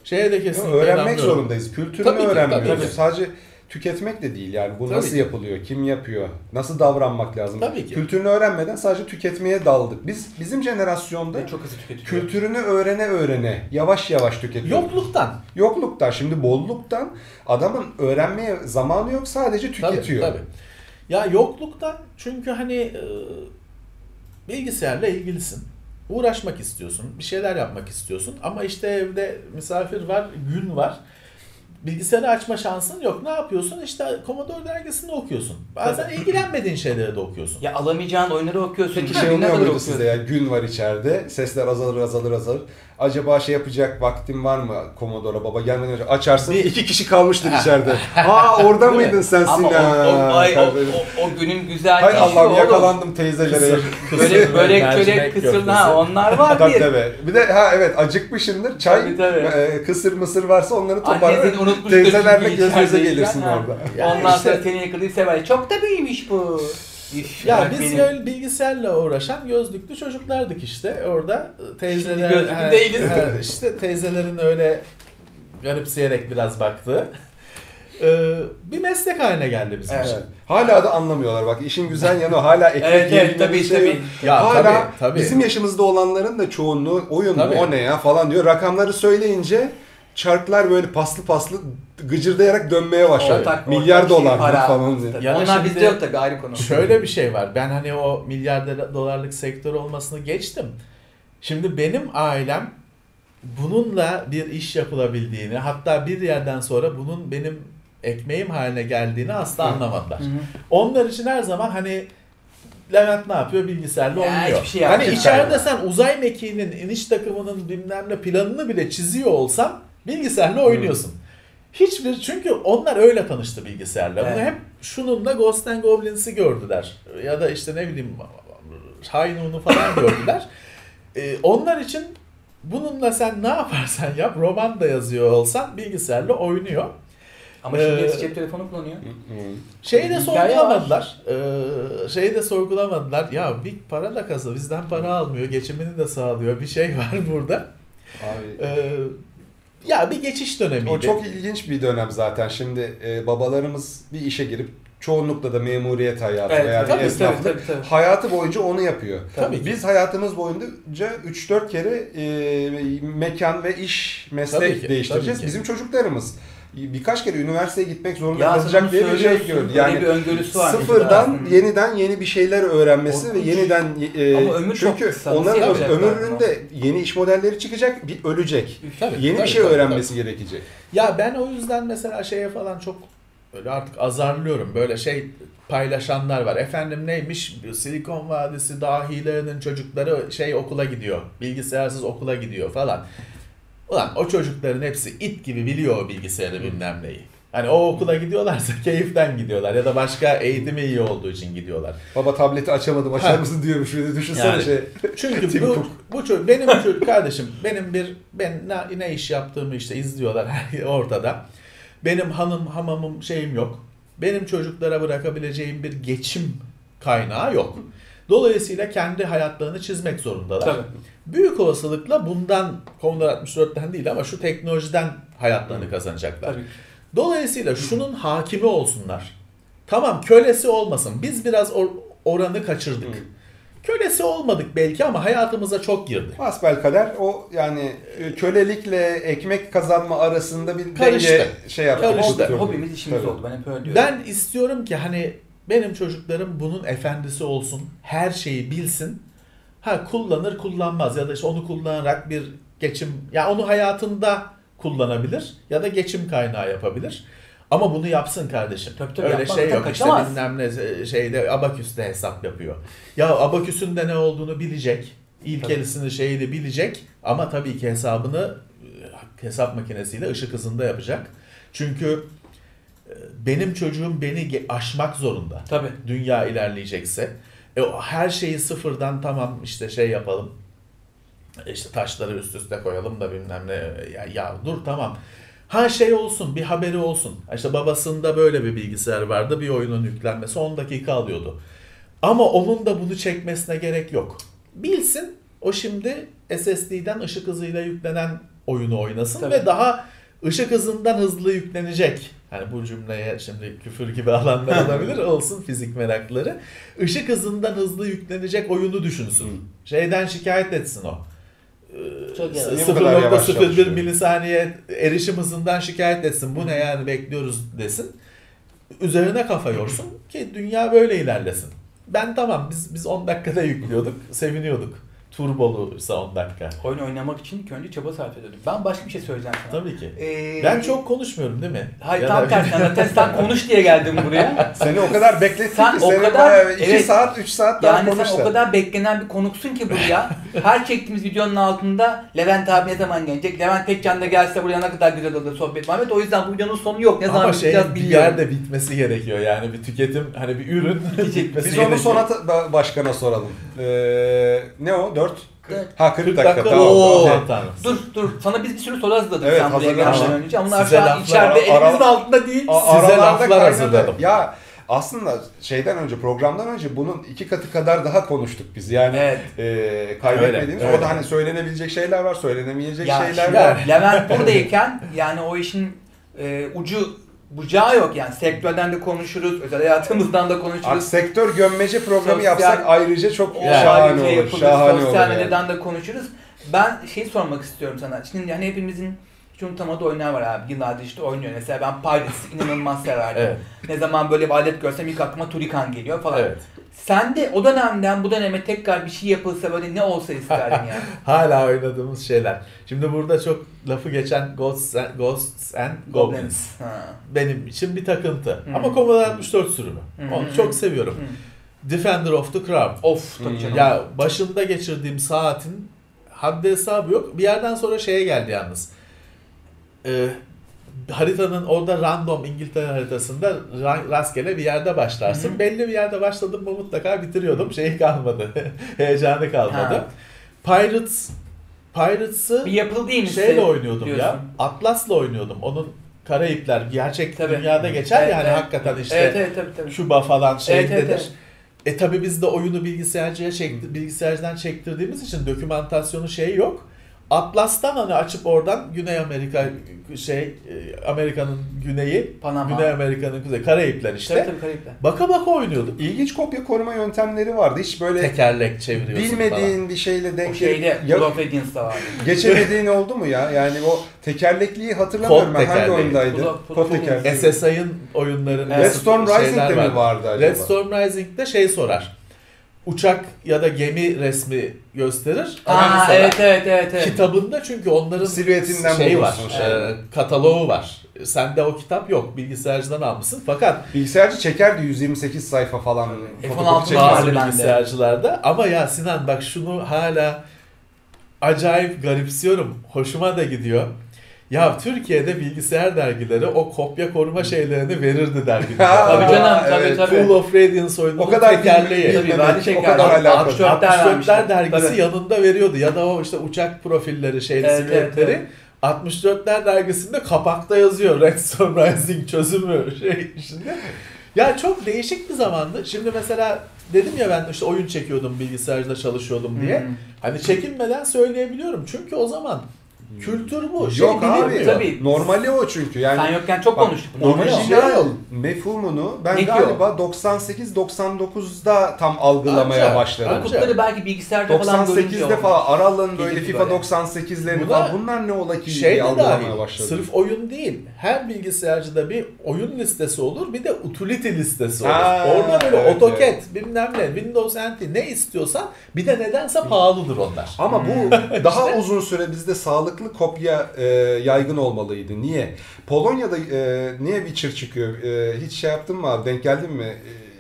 Şeye de kesinlikle öğrenmek inanmıyorum. zorundayız. Kültürünü Tabii ki, öğrenmiyoruz. tabii ki. Sadece tüketmek de değil yani. Bu Tabii nasıl ki. yapılıyor? Kim yapıyor? Nasıl davranmak lazım? Tabii ki. Kültürünü öğrenmeden sadece tüketmeye daldık. Biz bizim jenerasyonda Ve çok hızlı tüketiliyor. kültürünü öğrene öğrene yavaş yavaş tüketiyoruz. Yokluktan. Yokluktan şimdi bolluktan adamın öğrenmeye zamanı yok sadece tüketiyor. Tabii, tabii. Ya yokluktan çünkü hani e, bilgisayarla ilgilisin. Uğraşmak istiyorsun. Bir şeyler yapmak istiyorsun. Ama işte evde misafir var, gün var. Bilgisayarı açma şansın yok. Ne yapıyorsun? İşte Commodore dergisini okuyorsun. Bazen ilgilenmediğin şeyleri de okuyorsun. Ya alamayacağın oyunları okuyorsun. Peki şey ne olmuyor muydu sizde ya? Gün var içeride. Sesler azalır azalır azalır. Acaba şey yapacak vaktin var mı Commodore baba gelmeden önce açarsın. Bir- iki kişi kalmıştır içeride. Aa orada mıydın sen Ama Sinan? o, o, ay, o, Tabii. o, o günün güzel Hay Allah'ım yakalandım teyzelere. Böyle börek Mercimek çörek kısır ha onlar var tabii bir. tabii. Bir de ha evet acıkmışındır. Çay, Tabii, tabii. e, kısır mısır varsa onları Anne toparla. Seni unutmuştur. Teyzelerle göz göze gelirsin orada. Ya Ondan işte- sonra seni yakalayıp sever. Çok da büyümüş bu. Üf, Ya biz benim- böyle bilgisayarla uğraşan gözlüklü çocuklardık işte. Orada teyzeler... Şimdi gözlüklü Ha, değiliz. ha, işte teyzelerin öyle garipseyerek biraz baktığı. Ee, bir meslek haline geldi bizim Evet. için. Hala da anlamıyorlar bak işin güzel yanı o. hala ekmek Evet, evet, tabii, bir şey tabii. Ya Hala tabii, tabii. bizim yaşımızda olanların da çoğunluğu oyun mu Tabii. o ne ya falan diyor. Rakamları söyleyince çarklar böyle paslı paslı gıcırdayarak dönmeye başladı. Ortak- Milyar şey, dolar falan diye. Tabii. Ya da Onlar bizde yok tabii ayrı konu. Şöyle bir şey var. Ben hani o milyar dola- dolarlık sektör olmasını geçtim. Şimdi benim ailem bununla bir iş yapılabildiğini, hatta bir yerden sonra bunun benim ekmeğim haline geldiğini asla anlamadılar. Hı hı. Onlar için her zaman hani Levent ne yapıyor? Bilgisayarla Ya, oynuyor. şey hani içeride sen uzay mekiğinin iniş takımının bilmem ne planını bile çiziyor olsan bilgisayarla oynuyorsun. Hiçbir çünkü onlar öyle tanıştı bilgisayarla. Bunu Evet. hep şununla Ghost and Goblins'i gördüler. Ya da işte ne bileyim Haynu'nu falan gördüler. Ee, onlar için bununla sen ne yaparsan yap roman da yazıyor olsan bilgisayarla oynuyor. Ama şimdi Ee, cep telefonu kullanıyor. Şeyi de sorgulamadılar. Ee, şeyi de sorgulamadılar. Ya bir para da kazı bizden para almıyor. Geçimini de sağlıyor. Bir şey var burada. Abi, Ee, ya bir geçiş dönemiydi. o çok ilginç bir dönem zaten. Şimdi e, babalarımız bir işe girip çoğunlukla da memuriyet hayatı Evet, veya tabii, bir esnaflık tabii, tabii, tabii. hayatı boyunca onu yapıyor. Tabii ki. Biz hayatımız boyunca 3-4 kere e, mekan ve iş meslek Tabii ki, değiştireceğiz. tabii ki. Bizim çocuklarımız birkaç kere üniversiteye gitmek zorunda Ya kalacak diye bir şey gördü. Yani bir öngörüsü var. sıfırdan yeniden yeni bir şeyler öğrenmesi ve Korkunç. yeniden e, Ama ömür çok çünkü kısa, nasıl onların ömründe yeni iş modelleri çıkacak, bir ölecek. Tabii, Yeni tabii, bir şey tabii, öğrenmesi gerekecek. Ya ben o yüzden mesela şeye falan çok öyle artık azarlıyorum. Böyle şey paylaşanlar var. Efendim neymiş? Silikon Vadisi dahilerinin çocukları şey okula gidiyor. Bilgisayarsız okula gidiyor falan. Ulan o çocukların hepsi it gibi biliyor o bilgisayarı bilmem neyi. Hani o okula gidiyorlarsa keyiften gidiyorlar ya da başka eğitimi iyi olduğu için gidiyorlar. Baba tableti açamadım açar mısın diyormuş. Bir de düşünsene Yani. şey. Çünkü bu, bu çocuk, benim çocuk kardeşim benim bir ben ne, ne iş yaptığımı işte izliyorlar ortada. Benim hanım hamamım şeyim yok. Benim çocuklara bırakabileceğim bir geçim kaynağı yok. Dolayısıyla kendi hayatlarını çizmek zorundalar. Tabii. Büyük olasılıkla bundan Commodore 64'ten değil ama şu teknolojiden hayatlarını kazanacaklar. Tabii. Dolayısıyla şunun hakimi olsunlar. Tamam kölesi olmasın. Biz biraz or- oranı kaçırdık. Hı. Kölesi olmadık belki ama hayatımıza çok girdi. Hasbel kader o yani e, kölelikle ekmek kazanma arasında bir Karıştı. denge şey yaptı. Karıştı. Hobimiz işimiz Tabii. oldu. Ben hep öyle diyorum. Ben istiyorum ki hani benim çocuklarım bunun efendisi olsun. Her şeyi bilsin. Ha kullanır kullanmaz ya da işte onu kullanarak bir geçim ya onu hayatında kullanabilir ya da geçim kaynağı yapabilir. Ama bunu yapsın kardeşim. Tabii tabii, Öyle şey yok işte bilmem ne e, şeyde abaküste hesap yapıyor. Ya abaküsün de ne olduğunu bilecek. İlkelisini şeyini bilecek ama tabii ki hesabını e, hesap makinesiyle ışık hızında yapacak. Çünkü benim çocuğum beni aşmak zorunda. Tabii. Dünya ilerleyecekse. E, her şeyi sıfırdan tamam işte şey yapalım. E, işte taşları üst üste koyalım da bilmem ne. Ya, ya dur tamam. Ha şey olsun bir haberi olsun. İşte babasında böyle bir bilgisayar vardı. Bir oyunun yüklenmesi 10 dakika alıyordu. Ama onun da bunu çekmesine gerek yok. Bilsin o şimdi SSD'den ışık hızıyla yüklenen oyunu oynasın Tabii. ve daha ışık hızından hızlı yüklenecek. Hani bu cümleye şimdi küfür gibi alanlar olabilir olsun fizik merakları. Işık hızından hızlı yüklenecek oyunu düşünsün. Şeyden şikayet etsin o. Çok yavaş 0.01 çalışıyor? milisaniye erişim hızından şikayet etsin. Bu ne yani bekliyoruz desin. Üzerine kafa yorsun ki dünya böyle ilerlesin. Ben tamam biz biz 10 dakikada yüklüyorduk, seviniyorduk. Turboluysa 10 dakika. Oyun oynamak için önce çaba sarf ediyordum. Ben başka bir şey söyleyeceğim sana. Tabii ki. Ee, Ben çok konuşmuyorum değil mi? Hayır Ya tam da- tersine zaten sen konuş diye geldim buraya. Seni o kadar beklettik Sen ki o seni kadar- bayağı 2 evet. saat 3 saat daha Yani konuş sen o kadar beklenen bir konuksun ki buraya. Her çektiğimiz videonun altında Levent abi ne zaman gelecek? Levent Tekcan da gelse buraya ne kadar güzel olur sohbet Muhammed. O yüzden bu videonun sonu yok. Ne zaman Ama şey bir yerde bitmesi gerekiyor yani bir tüketim hani bir ürün bitmesi Biz onu gerekiyor. sonra ta- ba- başkana soralım. Ee, ne o? 4? Evet. Ha 40, 40 dakika, dakika. tamam. Oo, okey. tanrım. Dur dur sana biz bir sürü soru hazırladık Evet, sen buraya gelmeden önce. Ama Onlar şu an içeride ara- elimizin altında değil. A- Size laflar hazırladım. Ya aslında şeyden önce programdan önce bunun iki katı kadar daha konuştuk biz. Yani Evet. e, kaybetmediğimiz Öyle, orada öyle. hani söylenebilecek şeyler var, söylenemeyecek Ya şeyler şimdi var. Levent buradayken yani o işin e, ucu bucağı yok yani sektörden de konuşuruz, özel hayatımızdan da konuşuruz. sektör gömmece programı Sosyal- yapsak ayrıca çok Yani. şahane ayrıca olur. yapılır, Şahane olur. sosyal yani. medyadan da konuşuruz. Ben şey sormak istiyorum sana. Şimdi hani hepimizin hiç unutamadığı oyunlar var abi. Yıllardır işte oynuyor. Mesela ben Pirates inanılmaz severdim. Evet. Ne zaman böyle bir alet görsem ilk aklıma Turikan geliyor falan. Evet. Sen de o dönemden bu döneme tekrar bir şey yapılsa böyle ne olsa isterdin yani. Hala oynadığımız şeyler. Şimdi burada çok lafı geçen Ghosts and, Ghosts and Goblins. Ha. Benim için bir takıntı. Hı. Ama Commodore 64 sürümü. Hı. Onu çok seviyorum. Hı. Defender of the Crown. Of tabii Hmm. canım. Ya başında geçirdiğim saatin haddi hesabı yok. Bir yerden sonra şeye geldi yalnız. Ee, haritanın orada random İngiltere haritasında ra- rastgele bir yerde başlarsın. Hı hı. Belli bir yerde başladım mı mutlaka bitiriyordum. Şeyi kalmadı. Heyecanı kalmadı. Ha. Pirates Pirates'ı bir yapıl değil mi? şeyle oynuyordum ya. diyorsun. Atlas'la oynuyordum. Onun Karayipler gerçek Tabii. dünyada geçer Evet, ya hani evet. hakikaten işte Evet evet tabii tabii. Küba falan şeyindedir. Evet, evet, E tabi biz de oyunu bilgisayarcıya çekti, bilgisayardan çektirdiğimiz için dokümantasyonu şey yok. Atlas'tan hani açıp oradan Güney Amerika şey e, Amerika'nın güneyi, Panama. Güney Amerika'nın kuzeyi, Karayipler işte. Tabii tabii Karayipler. Baka baka oynuyorduk. İlginç kopya koruma yöntemleri vardı. Hiç böyle Tekerlek çeviriyorsun bilmediğin bir şeyle O denk şeyde ya, of Legionds'da vardı. geçemediğin oldu mu ya? Yani o tekerlekliği hatırlamıyorum Kod ben hangi oyundaydı? Kod- tekerleği. SSI'ın oyunlarında Red Storm Rising'de mi vardı acaba? Red Storm Rising'de şey sorar. Uçak ya da gemi resmi gösterir. Aa evet evet evet evet. Kitabında çünkü onların Silüetinden şey var, şey. e, kataloğu var. E, sende o kitap yok. Bilgisayarcıdan almışsın. Fakat Bilgisayarcı çekerdi 128 sayfa falan. Fotokopi F16 çekerdi. vardı bilgisayarcılarda ama ya Sinan bak şunu hala acayip garipsiyorum. Hoşuma da gidiyor. Ya Türkiye'de bilgisayar dergileri o kopya koruma şeylerini verirdi dergiler. Ha, Tabii canım tabii evet. tabii. Full of Radiance oyununun O kadar tekerleği. Tabii, verdi o şeker. kadar alakalı. 64'ler 64'ler vermişler. dergisi Tabii. yanında veriyordu ya da o işte uçak profilleri şeyli Evet, silüetleri. evet, 64'ler dergisinde kapakta yazıyor Redstone Rising çözümü şey içinde. Ya çok değişik bir zamandı. Şimdi mesela dedim ya ben işte oyun çekiyordum bilgisayarda çalışıyordum diye. Hmm. Hani çekinmeden söyleyebiliyorum. Çünkü o zaman kültür bu. Şey Yok abi. bilinmiyor. Tabii. Normali o çünkü. Yani Sen yokken çok Bak, konuştuk. Orijinal Şey- mefhumunu ben Ne galiba 98-99'da tam algılamaya Ancak, başladım. ancak. Kutları belki bilgisayarda falan görünce 98'de oldu. falan Aral'ın böyle FIFA böyle. 98'lerini Bu da falan bunlar ne ola ki Şey diye de algılamaya dahil, başladım. sırf oyun değil. Her bilgisayarcıda bir oyun listesi olur, bir de utility listesi olur. Ha, Orada böyle evet, AutoCAD, evet. bilmem ne, Windows NT ne istiyorsan bir de nedense pahalıdır onlar. Ama bu daha uzun süre bizde sağlıklı kopya e, yaygın olmalıydı. Niye? Polonya'da e, niye Witcher çıkıyor? E, hiç şey yaptın mı abi? Denk geldin mi? E,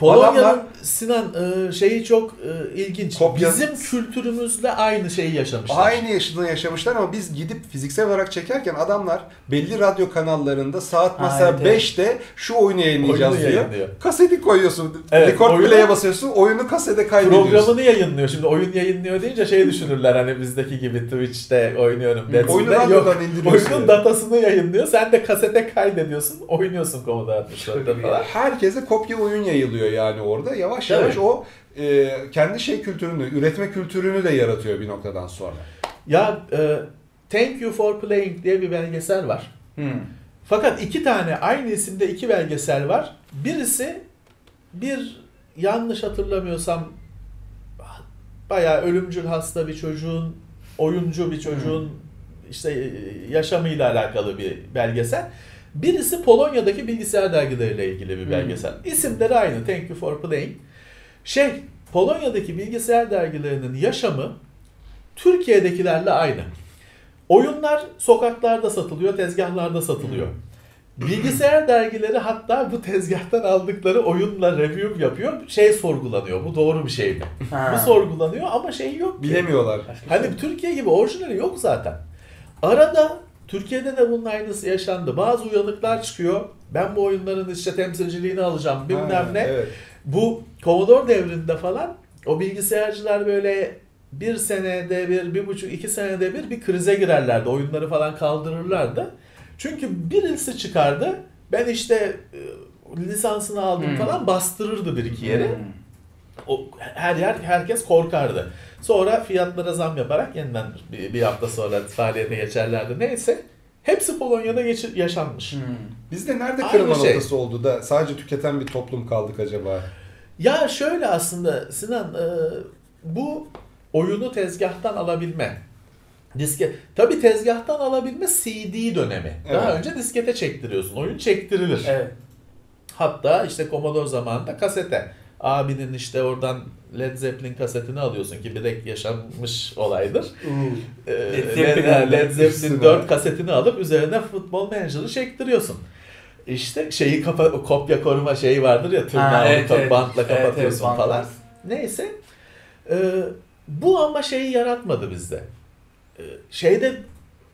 Polonya'nın adamlar- Sinan e, şeyi çok e, ilginç. Kopya- Bizim kültürümüzle aynı şeyi yaşamışlar. Aynı yaşını yaşamışlar ama biz gidip fiziksel olarak çekerken adamlar belli radyo kanallarında saat Ha, mesela evet, evet. 5'te şu oyunu yayınlayacağız Oyunu diyor. yayınlıyor. Kaseti koyuyorsun. Evet, record oyunu- play'e basıyorsun. Oyunu kasete kaydediyorsun. Programını yayınlıyor. Şimdi oyun yayınlıyor deyince şey düşünürler hani bizdeki gibi Twitch'te oynuyorum. Dead'sinde. Oyunu radyodan indiriyorsun. Oyunun datasını yayınlıyor. Sen de kasete kaydediyorsun. Oynuyorsun 64'te falan. Herkese kopya oyun yayılıyor yani orada. Yavaş Tabii. yavaş o e, kendi şey kültürünü, üretme kültürünü de yaratıyor bir noktadan sonra. Ya e, Thank You for Playing diye bir belgesel var. Hmm. Fakat iki tane aynı isimde iki belgesel var. Birisi bir yanlış hatırlamıyorsam bayağı ölümcül hasta bir çocuğun, oyuncu bir çocuğun işte e, yaşamıyla alakalı bir belgesel. Birisi Polonya'daki bilgisayar dergileriyle ilgili bir Hmm. belgesel. İsimleri aynı. Thank you for playing. Şey, Polonya'daki bilgisayar dergilerinin yaşamı Türkiye'dekilerle aynı. Oyunlar sokaklarda satılıyor, tezgahlarda satılıyor. Bilgisayar dergileri hatta bu tezgahtan aldıkları oyunla review yapıyor. Şey sorgulanıyor. Bu doğru bir şey mi? Ha. Bu sorgulanıyor ama şey yok ki. Bilemiyorlar. Hani. Türkiye gibi orijinali yok zaten. Arada Türkiye'de de bunun aynısı yaşandı. Bazı uyanıklar çıkıyor. Ben bu oyunların işte temsilciliğini alacağım bilmem ne. Evet. Bu Commodore devrinde falan o bilgisayarcılar böyle bir senede bir, bir buçuk, iki senede bir bir krize girerlerdi. Oyunları falan kaldırırlardı. Çünkü birisi çıkardı. Ben işte e, lisansını aldım Hmm. falan bastırırdı bir iki yeri. Hmm. O, her yer herkes korkardı. Sonra fiyatlara zam yaparak yeniden bir, bir hafta sonra faaliyete geçerlerdi. Neyse. Hepsi Polonya'da geçir, yaşanmış. Hmm. Bizde nerede Aynı kırılma şey. noktası oldu da sadece tüketen bir toplum kaldık acaba? Ya şöyle aslında Sinan e, bu oyunu tezgahtan alabilme. Diske tabii tezgahtan alabilme CD dönemi. Daha Evet. önce diskete çektiriyorsun. Oyun çektirilir. Evet. Hatta işte Commodore zamanında kasete. Abinin işte oradan Led Zeppelin kasetini alıyorsun ki direkt yaşanmış olaydır. Ee, Led Led, Zeppelin. Led Zeppelin Üstüne. 4 kasetini alıp üzerine futbol menajeri çektiriyorsun. İşte şeyi kapa kopya koruma şeyi vardır ya tırnağı evet, evet. bantla Evet, evet, kapatıyorsun bantla. falan. Neyse. Ee, bu ama şeyi yaratmadı bizde. Ee, şeyde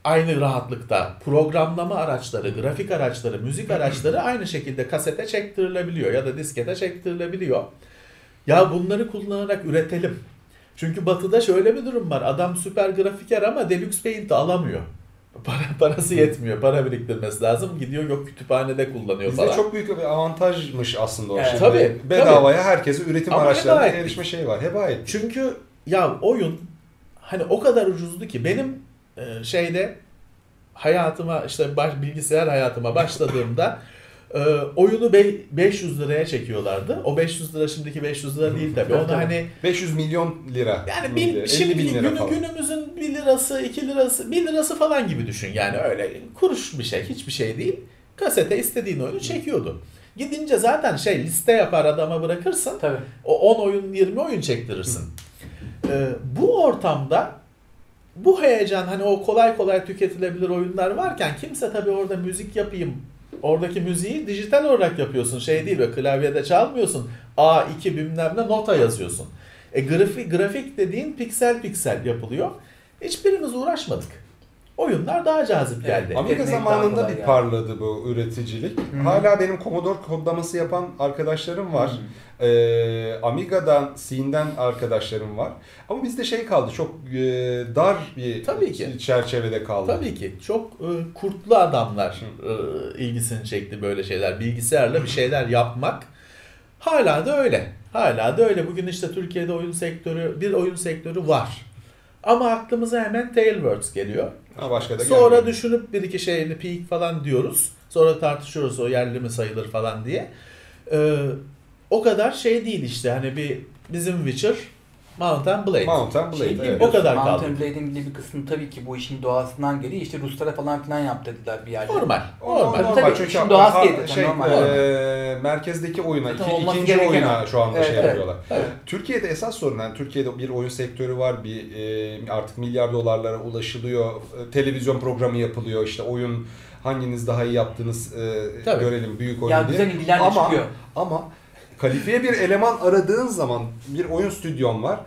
aynı rahatlıkta programlama araçları, grafik araçları, müzik araçları aynı şekilde kasete çektirilebiliyor ya da diskete çektirilebiliyor. Ya bunları kullanarak üretelim. Çünkü batıda şöyle bir durum var. Adam süper grafiker ama Deluxe Paint'i alamıyor. Para, parası yetmiyor. Para biriktirmesi lazım. Gidiyor yok kütüphanede kullanıyor Bizde falan. çok büyük bir avantajmış aslında o Evet. şimdi. Tabii, Bedavaya herkese üretim Ama araçlarına erişme şeyi var. Heba ettik. Çünkü ya oyun hani o kadar ucuzdu ki benim e, şeyde hayatıma işte baş, bilgisayar hayatıma başladığımda e, oyunu be- 500 liraya çekiyorlardı. O 500 lira şimdiki 500 lira değil tabii. Onu hani 500 milyon lira. yani 50 şimdiki bin lira günü, falan. günümüzün 1 lirası, 2 lirası, 1 lirası falan gibi düşün. Yani öyle kuruş bir şey, hiçbir şey değil. Kasete istediğin oyunu çekiyordu. Gidince zaten şey liste yapar adama bırakırsın. Tabii. O 10 oyun 20 oyun çektirirsin. Ee, bu ortamda bu heyecan hani o kolay kolay tüketilebilir oyunlar varken kimse tabii orada müzik yapayım. Oradaki müziği dijital olarak yapıyorsun. Şey değil böyle klavyede çalmıyorsun. A2 bilmem ne nota yazıyorsun. E grafik, grafik dediğin piksel piksel yapılıyor. Hiçbirimiz uğraşmadık. Oyunlar daha cazip Evet, geldi. ama- Amiga zamanında bir yani. parladı bu üreticilik. Hı. Hala benim Commodore kodlaması yapan arkadaşlarım var. Ee, Amiga'dan, C'den arkadaşlarım var. Ama bizde şey kaldı, çok e, dar bir Tabii ki. çerçevede kaldı. Tabii ki çok e, kurtlu adamlar e, ilgisini çekti böyle şeyler. Bilgisayarla bir şeyler yapmak. Hala da öyle. Hala da öyle. Bugün işte Türkiye'de oyun sektörü, bir oyun sektörü var. Ama aklımıza hemen Tailwords geliyor. Ha, başka da Sonra gelmiyor. düşünüp bir iki şeyini peak falan diyoruz. Sonra tartışıyoruz o yerli mi sayılır falan diye. Ee, o kadar şey değil işte hani bir bizim Witcher, Mount and Blade. Mount and Blade, Şey evet. O kadar Mountain kaldı. Blade'in bir kısmı tabii ki bu işin doğasından geliyor. İşte Ruslara falan filan yaptırdılar bir yerde. Normal. Normal. normal. Tabii, Çünkü şimdi doğası ha- şey, normal. e, merkezdeki oyuna, iki, ikinci oyuna o. şu anda Evet, şey evet. yapıyorlar. Evet. Türkiye'de esas sorun yani Türkiye'de bir oyun sektörü var, bir e, artık milyar dolarlara ulaşılıyor, televizyon programı yapılıyor, işte oyun hanginiz daha iyi yaptınız e, Tabii. görelim büyük oyun Ya diye. güzel ilgiler de Ama- çıkıyor. Ama kalifiye bir eleman aradığın zaman bir oyun stüdyon var.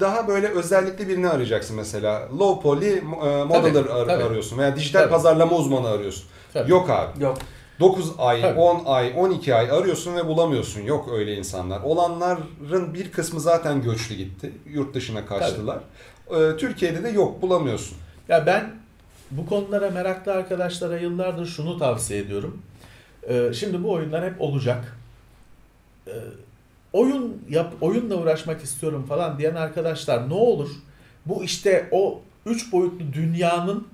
Daha böyle özellikli birini arayacaksın mesela. Low poly e, modeler ar- tabii. arıyorsun veya dijital Tabii. pazarlama uzmanı arıyorsun. Tabii. Yok abi. Yok. 9 ay, Tabii. 10 ay, 12 ay arıyorsun ve bulamıyorsun. Yok öyle insanlar. Olanların bir kısmı zaten göçlü gitti. Yurt dışına kaçtılar. Ee, Türkiye'de de yok bulamıyorsun. Ya ben bu konulara meraklı arkadaşlara yıllardır şunu tavsiye ediyorum. Ee, şimdi bu oyunlar hep olacak. Ee, oyun yap, oyunla uğraşmak istiyorum falan diyen arkadaşlar ne olur bu işte o üç boyutlu dünyanın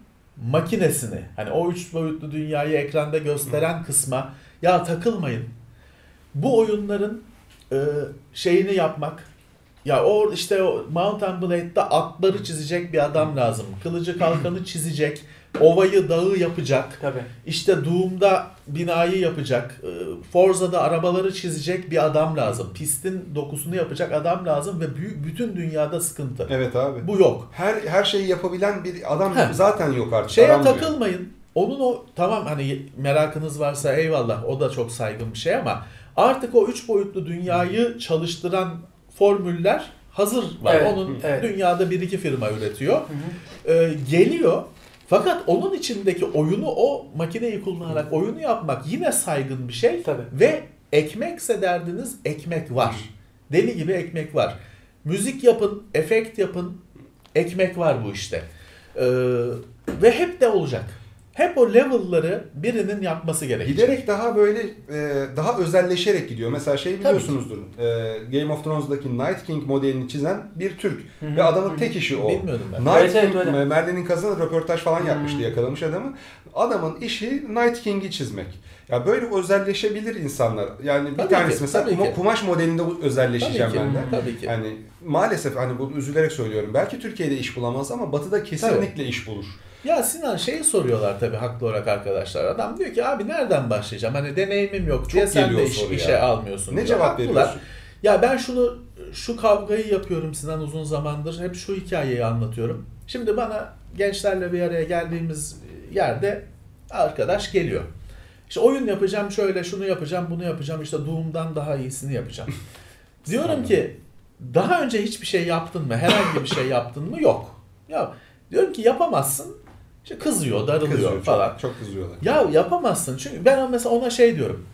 makinesini hani o üç boyutlu dünyayı ekranda gösteren kısma ya takılmayın. Bu oyunların e, şeyini yapmak ya o işte o Mountain Blade'da atları çizecek bir adam lazım. Kılıcı kalkanı çizecek. Ovayı dağı yapacak. Tabii. İşte Doom'da binayı yapacak. e, Forza'da arabaları çizecek bir adam lazım. Pistin dokusunu yapacak adam lazım ve büyük bütün dünyada sıkıntı. Evet abi. Bu yok. Her her şeyi yapabilen bir adam Heh. zaten yok artık. Şeye aranmıyor. takılmayın. Onun o tamam hani merakınız varsa eyvallah o da çok saygın bir şey ama artık o üç boyutlu dünyayı çalıştıran formüller hazır var. Evet, Onun evet. dünyada bir iki firma üretiyor. Hı hı. Ee, geliyor. Fakat onun içindeki oyunu o makineyi kullanarak oyunu yapmak yine saygın bir şey. Tabii. Ve ekmekse derdiniz ekmek var. Deli gibi ekmek var. Müzik yapın, efekt yapın, ekmek var bu işte. Ee, ve hep de olacak. Hep o level'ları birinin yapması gerekecek. Giderek daha böyle e, daha özelleşerek gidiyor. Mesela şey biliyorsunuzdur. e, Game of Thrones'daki Night King modelini çizen bir Türk. Hı hı. Ve adamın tek işi o. Bilmiyordum ben. Night Evet, evet, King, öyle. Merlin'in kazanı röportaj falan yapmıştı Hmm. yakalamış adamı. Adamın işi Night King'i çizmek. Ya böyle özelleşebilir insanlar. Yani bir Tabii tanesi ki, mesela tabii kuma- ki. kumaş modelinde özelleşeceğim Tabii ki. ben de. Tabii ki. Yani maalesef hani bunu üzülerek söylüyorum. Belki Türkiye'de iş bulamaz ama Batı'da kesinlikle iş bulur. Ya Sinan şeyi soruyorlar tabii haklı olarak arkadaşlar. Adam diyor ki abi nereden başlayacağım? Hani deneyimim yok diye Çok sen de geliyor iş, soru işe ya. almıyorsun. Ne diyor. cevap Haklılar. veriyorsun? Ya ben şunu şu kavgayı yapıyorum Sinan uzun zamandır. Hep şu hikayeyi anlatıyorum. Şimdi bana gençlerle bir araya geldiğimiz yerde arkadaş geliyor. İşte oyun yapacağım şöyle şunu yapacağım bunu yapacağım işte Doom'dan daha iyisini yapacağım. Diyorum ki daha önce hiçbir şey yaptın mı? Herhangi bir şey yaptın mı? Yok. Ya diyorum ki yapamazsın. İşte kızıyor, darılıyor Kızıyor çok, falan. çok kızıyorlar. Ya yapamazsın çünkü ben mesela ona şey diyorum.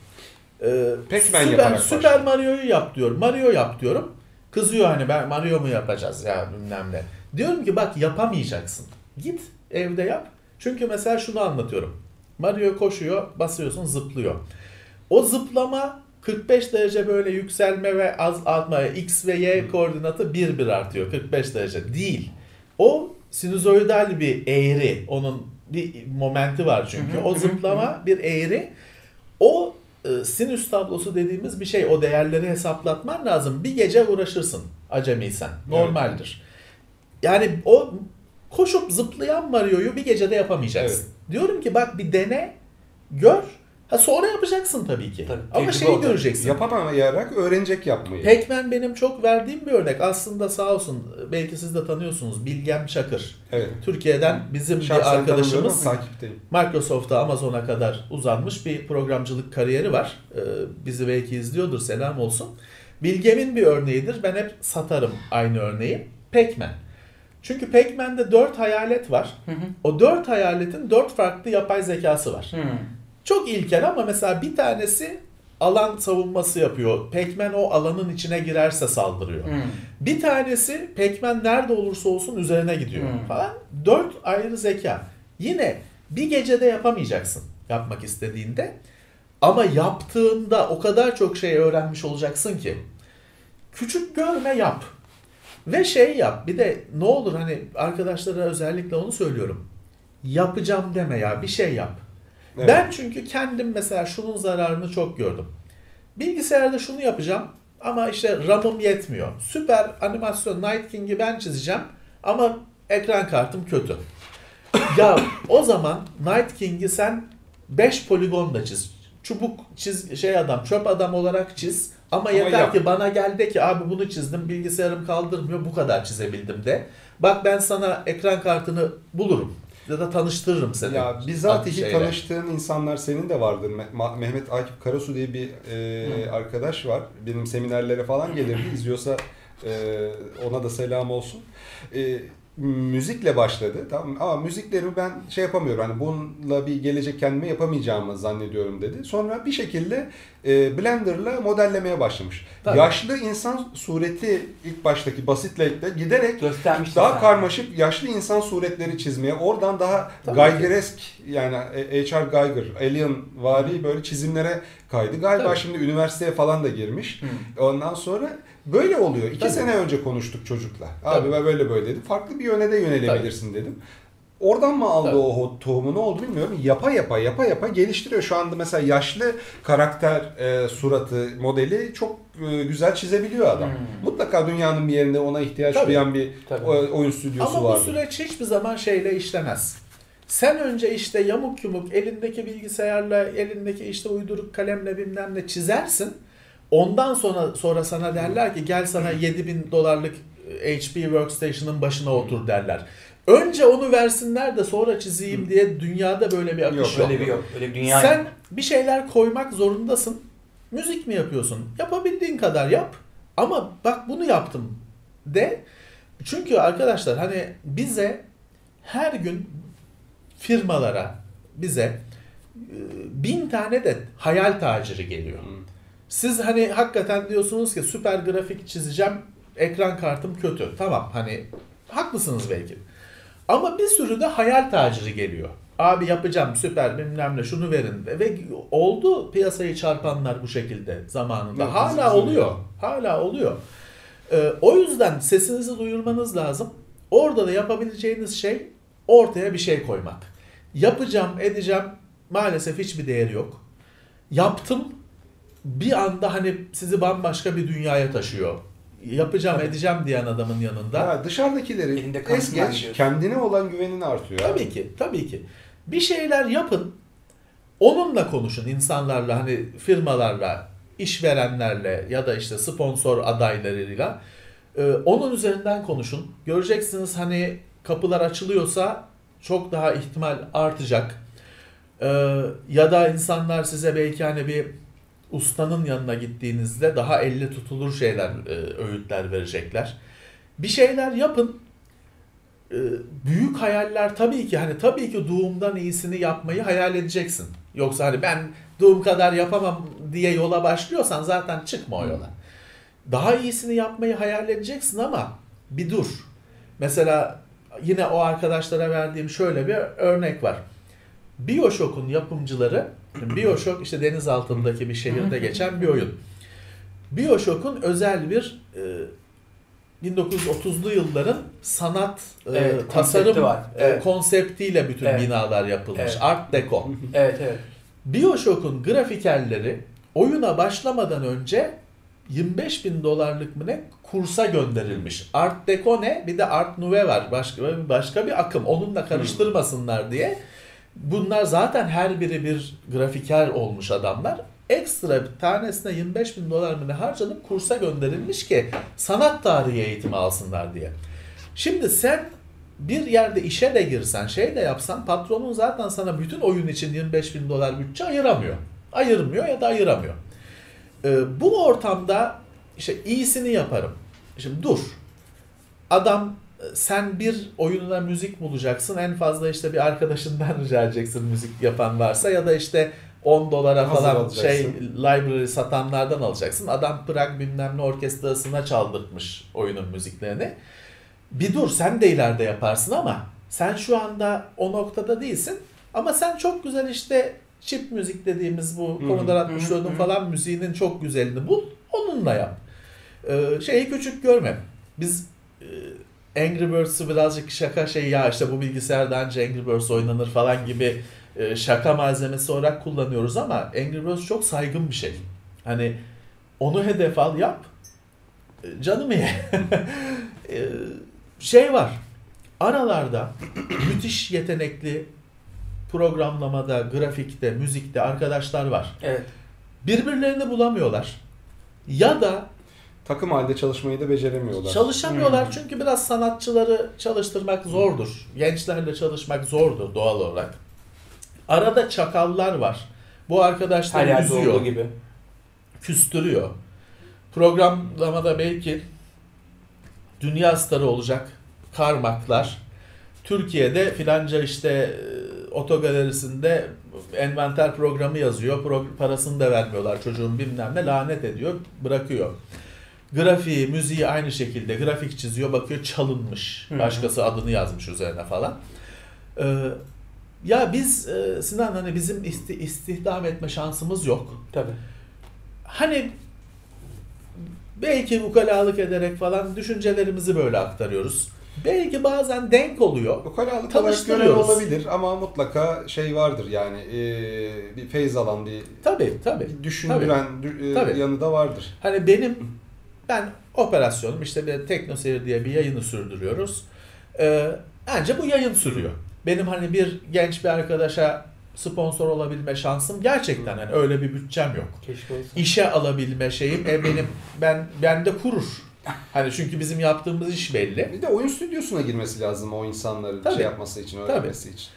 E, Pac-Man Süper, yaparak Süper. Mario'yu yap diyorum. Mario yap diyorum. Kızıyor hani ben Mario mu yapacağız ya bilmem ne. Diyorum ki bak yapamayacaksın. Git evde yap. Çünkü mesela şunu anlatıyorum. Mario koşuyor, basıyorsun zıplıyor. O zıplama 45 derece böyle yükselme ve azaltma x ve y koordinatı 1 1 artıyor 45 derece değil. O sinüzoidal bir eğri. Onun bir momenti var çünkü. O zıplama bir eğri. O e, sinüs tablosu dediğimiz bir şey. O değerleri hesaplatman lazım. Bir gece uğraşırsın acemiysen. Normaldir. Yani o koşup zıplayan Mario'yu bir gecede yapamayacaksın. Diyorum ki bak bir dene, gör. Ha sonra yapacaksın tabii ki. Tabii, Ama şeyi göreceksin. Yapamayarak öğrenecek yapmayı. Pac-Man benim çok verdiğim bir örnek. Aslında sağ olsun belki siz de tanıyorsunuz Bilgem Çakır. Evet. Türkiye'den bizim bir Şahsen tanımıyorum arkadaşımız. Microsoft'ta Amazon'a kadar uzanmış bir programcılık kariyeri var. Ee, bizi belki izliyordur selam olsun. Bilgem'in bir örneğidir. Ben hep satarım aynı örneği. Pac-Man. Çünkü Pac-Man'de 4 hayalet var. Hı hı. O 4 hayaletin 4 farklı yapay zekası var. Hı. Çok ilkel ama mesela bir tanesi alan savunması yapıyor. Pac-Man o alanın içine girerse saldırıyor. Hı. Bir tanesi Pac-Man nerede olursa olsun üzerine gidiyor Hmm. falan. Dört ayrı zeka. Yine bir gecede yapamayacaksın yapmak istediğinde. Ama yaptığında o kadar çok şey öğrenmiş olacaksın ki. Küçük görme yap. Ve şey yap. Bir de ne olur hani arkadaşlara özellikle onu söylüyorum. Yapacağım deme ya bir şey yap. Evet. Ben çünkü kendim mesela şunun zararını çok gördüm. Bilgisayarda şunu yapacağım ama işte RAM'ım yetmiyor. Süper animasyon Night King'i ben çizeceğim ama ekran kartım kötü. ya o zaman Night King'i sen 5 poligonda çiz. Çubuk çiz şey adam, çöp adam olarak çiz. Ama, Ama yeter yap. ki bana gel de ki abi bunu çizdim bilgisayarım kaldırmıyor bu kadar çizebildim de. Bak ben sana ekran kartını bulurum ya da tanıştırırım seni. Ya bizatihi şeyle. tanıştığın insanlar senin de vardır. Mehmet Akif Karasu diye bir e, arkadaş var. Benim seminerlere falan gelirdi. İzliyorsa e, ona da selam olsun. E, müzikle başladı. Tamam ama müziklerimi ben şey yapamıyorum. Hani bununla bir gelecek kendime yapamayacağımı zannediyorum dedi. Sonra bir şekilde e, Blender'la modellemeye başlamış. Tabii. Yaşlı insan sureti ilk baştaki basitle giderek Göstermiştin daha sen. karmaşık yaşlı insan suretleri çizmeye, oradan daha Tabii Geigeresk yani H.R. Geiger, Alien vari böyle çizimlere kaydı. Galiba Tabii. şimdi üniversiteye falan da girmiş. Hı. Ondan sonra böyle oluyor. İki Tabii. sene önce konuştuk çocukla. Abi Tabii. ben böyle böyle dedim. Farklı bir yöne de yönelebilirsin dedim. Oradan mı aldı Tabii. o tohumu ne oldu bilmiyorum. Yapa yapa yapa yapa geliştiriyor. Şu anda mesela yaşlı karakter e, suratı modeli çok e, güzel çizebiliyor adam. Hmm. Mutlaka dünyanın bir yerinde ona ihtiyaç Tabii. duyan bir Tabii. oyun stüdyosu Ama vardı. bu süreç hiçbir zaman şeyle işlemez. Sen önce işte yamuk yumuk elindeki bilgisayarla, elindeki işte uyduruk kalemle bilmem ne çizersin. Ondan sonra sonra sana derler ki gel sana 7000 dolarlık HP Workstation'ın başına otur derler. Önce onu versinler de sonra çizeyim diye dünyada böyle bir akış Yok, yok. Öyle bir yok. Öyle bir dünya Sen yok. bir şeyler koymak zorundasın. Müzik mi yapıyorsun? Yapabildiğin kadar yap. Ama bak bunu yaptım de. Çünkü arkadaşlar hani bize her gün firmalara bize e, bin tane de hayal taciri geliyor. Hı. Siz hani hakikaten diyorsunuz ki süper grafik çizeceğim ekran kartım kötü. Tamam hani haklısınız belki. Ama bir sürü de hayal taciri geliyor. Abi yapacağım süper bilmem ne şunu verin. Ve oldu piyasayı çarpanlar bu şekilde zamanında. Evet, Hala oluyor. Hala oluyor. Ee, o yüzden sesinizi duyurmanız lazım. Orada da yapabileceğiniz şey ortaya bir şey koymak. Yapacağım, edeceğim maalesef hiçbir değeri yok. Yaptım bir anda hani sizi bambaşka bir dünyaya taşıyor. Yapacağım, Tabii. edeceğim diyen adamın yanında. Ya dışarıdakileri Elinde es geç, kendine olan güvenin artıyor. Tabii ki, tabii ki. Bir şeyler yapın. Onunla konuşun insanlarla hani firmalarla, işverenlerle ya da işte sponsor adaylarıyla. Ee, onun üzerinden konuşun. Göreceksiniz hani kapılar açılıyorsa çok daha ihtimal artacak. Ee, ya da insanlar size belki hani bir ustanın yanına gittiğinizde daha elle tutulur şeyler, e, öğütler verecekler. Bir şeyler yapın. Ee, büyük hayaller tabii ki hani tabii ki doğumdan iyisini yapmayı hayal edeceksin. Yoksa hani ben doğum kadar yapamam diye yola başlıyorsan zaten çıkma o yola. Daha iyisini yapmayı hayal edeceksin ama bir dur. Mesela yine o arkadaşlara verdiğim şöyle bir örnek var. Bioshock'un yapımcıları, Bioshock işte deniz altındaki bir şehirde geçen bir oyun. Bioshock'un özel bir e, 1930'lu yılların sanat e, Evet, konsepti tasarım var. e, Evet. konseptiyle bütün Evet. binalar yapılmış. Evet. Art Deco. Evet evet. Bioshock'un grafikerleri oyuna başlamadan önce 25 bin dolarlık mı ne kursa gönderilmiş. Art Deco ne? Bir de Art Nouveau var. Başka, başka bir akım. Onunla karıştırmasınlar diye. Bunlar zaten her biri bir grafiker olmuş adamlar. Ekstra bir tanesine 25 bin dolar mı ne harcanıp kursa gönderilmiş ki sanat tarihi eğitimi alsınlar diye. Şimdi sen bir yerde işe de girsen, şey de yapsan patronun zaten sana bütün oyun için 25 bin dolar bütçe ayıramıyor. Ayırmıyor ya da ayıramıyor. Ee, bu ortamda işte iyisini yaparım. Şimdi dur. Adam sen bir oyununa müzik bulacaksın. En fazla işte bir arkadaşından rica edeceksin müzik yapan varsa ya da işte 10 dolara Hazır falan alacaksın. şey library satanlardan alacaksın. Adam Prag bilmem ne orkestrasına çaldırtmış oyunun müziklerini. Bir dur sen de ileride yaparsın ama sen şu anda o noktada değilsin. Ama sen çok güzel işte chip müzik dediğimiz bu. Commodore Hı hı, 64'ün hı. falan müziğinin çok güzelini bul. Onunla yap. Ee, şeyi küçük görme. Biz e, Angry Birds'ı birazcık şaka şey ya işte bu bilgisayarda anca Angry Birds oynanır falan gibi e, şaka malzemesi olarak kullanıyoruz ama Angry Birds çok saygın bir şey. Hani onu hedef al yap. E, Canımı ye. E, şey var. Aralarda müthiş yetenekli programlamada, grafikte, müzikte arkadaşlar var. Evet. Birbirlerini bulamıyorlar. Ya da Takım halde çalışmayı da beceremiyorlar. Çalışamıyorlar Hmm. çünkü biraz sanatçıları çalıştırmak zordur. Gençlerle çalışmak zordur doğal olarak. Arada çakallar var. Bu Her arkadaşlar yerde üzüyor, gibi. küstürüyor. Programlamada belki dünya starı olacak karmaklar. Türkiye'de filanca işte e, otogalerisinde envanter programı yazıyor. Pro- parasını da vermiyorlar çocuğun bilmem ne lanet ediyor, bırakıyor. Grafiği, müziği aynı şekilde grafik çiziyor, bakıyor çalınmış. Başkası adını yazmış üzerine falan. Ee, ya biz e, Sinan hani bizim isti- istihdam etme şansımız yok. Tabii. Hani belki ukalalık ederek falan düşüncelerimizi böyle aktarıyoruz. Belki bazen denk oluyor. Ukalalık olarak gören olabilir ama mutlaka şey vardır yani e, bir feyz alan bir, Tabii tabii. bir düşündüren dü- e, Tabii. yanı da vardır. Hani benim ben operasyonum işte bir teknoseyir diye bir yayını sürdürüyoruz. Ee, ancak bu yayın sürüyor. Benim hani bir genç bir arkadaşa sponsor olabilme şansım gerçekten hani öyle bir bütçem yok. Keşke olsa. işe alabilme şeyim e benim ben bende kurur. Hani çünkü bizim yaptığımız iş belli. Bir de oyun stüdyosuna girmesi lazım o insanların Tabii. şey yapması için, öğrenmesi için.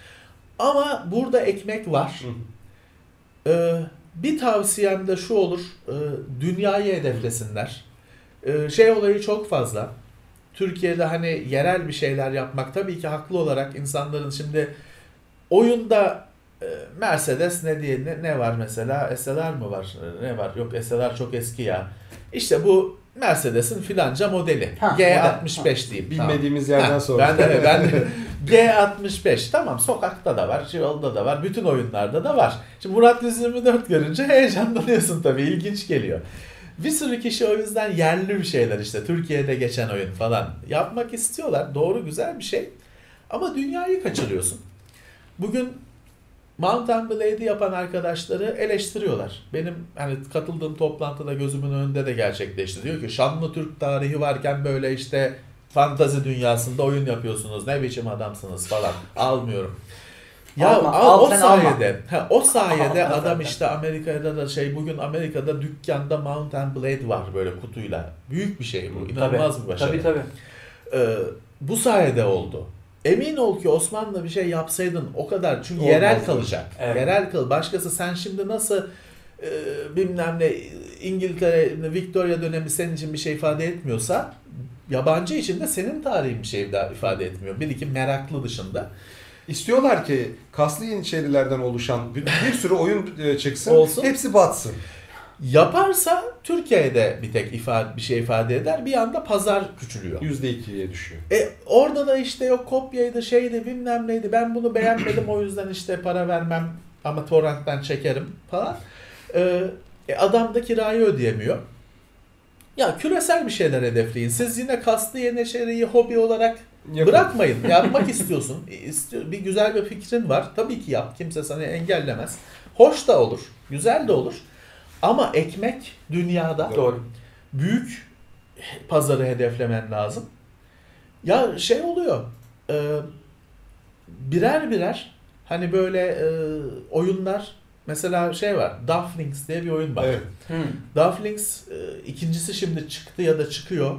Ama burada ekmek var. Ee, bir tavsiyem de şu olur. e, dünyayı hedeflesinler. Ee, şey olayı çok fazla. Türkiye'de hani yerel bir şeyler yapmak tabii ki haklı olarak insanların şimdi oyunda e, Mercedes ne diye ne, ne var mesela SLR mı var E, ne var yok SLR çok eski ya İşte bu Mercedes'in filanca modeli Ha, G65 diyeyim tamam. Bilmediğimiz yerden Ha, sonra. Ben de, ben de G65 tamam sokakta da var, yolda da var, bütün oyunlarda da var. Şimdi Murat 124 görünce heyecanlanıyorsun tabii, ilginç geliyor. Bir sürü kişi o yüzden yerli bir şeyler işte Türkiye'de geçen oyun falan yapmak istiyorlar. Doğru güzel bir şey. Ama dünyayı kaçırıyorsun. Bugün Mountain Blade'i yapan arkadaşları eleştiriyorlar. Benim hani katıldığım toplantıda gözümün önünde de gerçekleşti. Diyor ki şanlı Türk tarihi varken böyle işte fantazi dünyasında oyun yapıyorsunuz. Ne biçim adamsınız falan. Almıyorum. Ya Alma, al, o sen alma. sayede, ha, o sayede adam işte Amerika'da da şey bugün Amerika'da dükkanda Mountain Blade var böyle kutuyla. Büyük bir şey bu. İnanılmaz bir başarı. Tabii tabii. Ee, bu sayede oldu. Emin ol ki Osmanlı bir şey yapsaydın o kadar çünkü Olmazdı. yerel kalacak. Evet. Yerel kal. Başkası sen şimdi nasıl e, bilmem ne İngiltere Victoria dönemi senin için bir şey ifade etmiyorsa yabancı için de senin tarihin bir şey daha ifade etmiyor. Bir iki meraklı dışında. İstiyorlar ki kaslı yeniçerilerden oluşan bir, bir sürü oyun e, çıksın, Olsun. hepsi batsın. Yaparsa Türkiye'de bir tek ifade bir şey ifade eder. Bir anda pazar küçülüyor. %2'ye düşüyor. E orada da işte yok kopyaydı şeydi bilmem neydi ben bunu beğenmedim o yüzden işte para vermem ama torrentten çekerim falan. E, e, adam da kirayı ödeyemiyor. Ya küresel bir şeyler hedefleyin. Siz yine kastı yeniçeriyi hobi olarak Yapın. bırakmayın. Yapmak istiyorsun. E, istiyor- Bir güzel bir fikrin var. Tabii ki yap. Kimse sana engellemez. Hoş da olur. Güzel de olur. Ama ekmek dünyada Doğru. büyük pazarı hedeflemen lazım. Ya şey oluyor. e, birer birer Hani böyle e, oyunlar mesela şey var. Dufflings diye bir oyun var. Evet. Hı. Dufflings e, ikincisi şimdi çıktı ya da çıkıyor.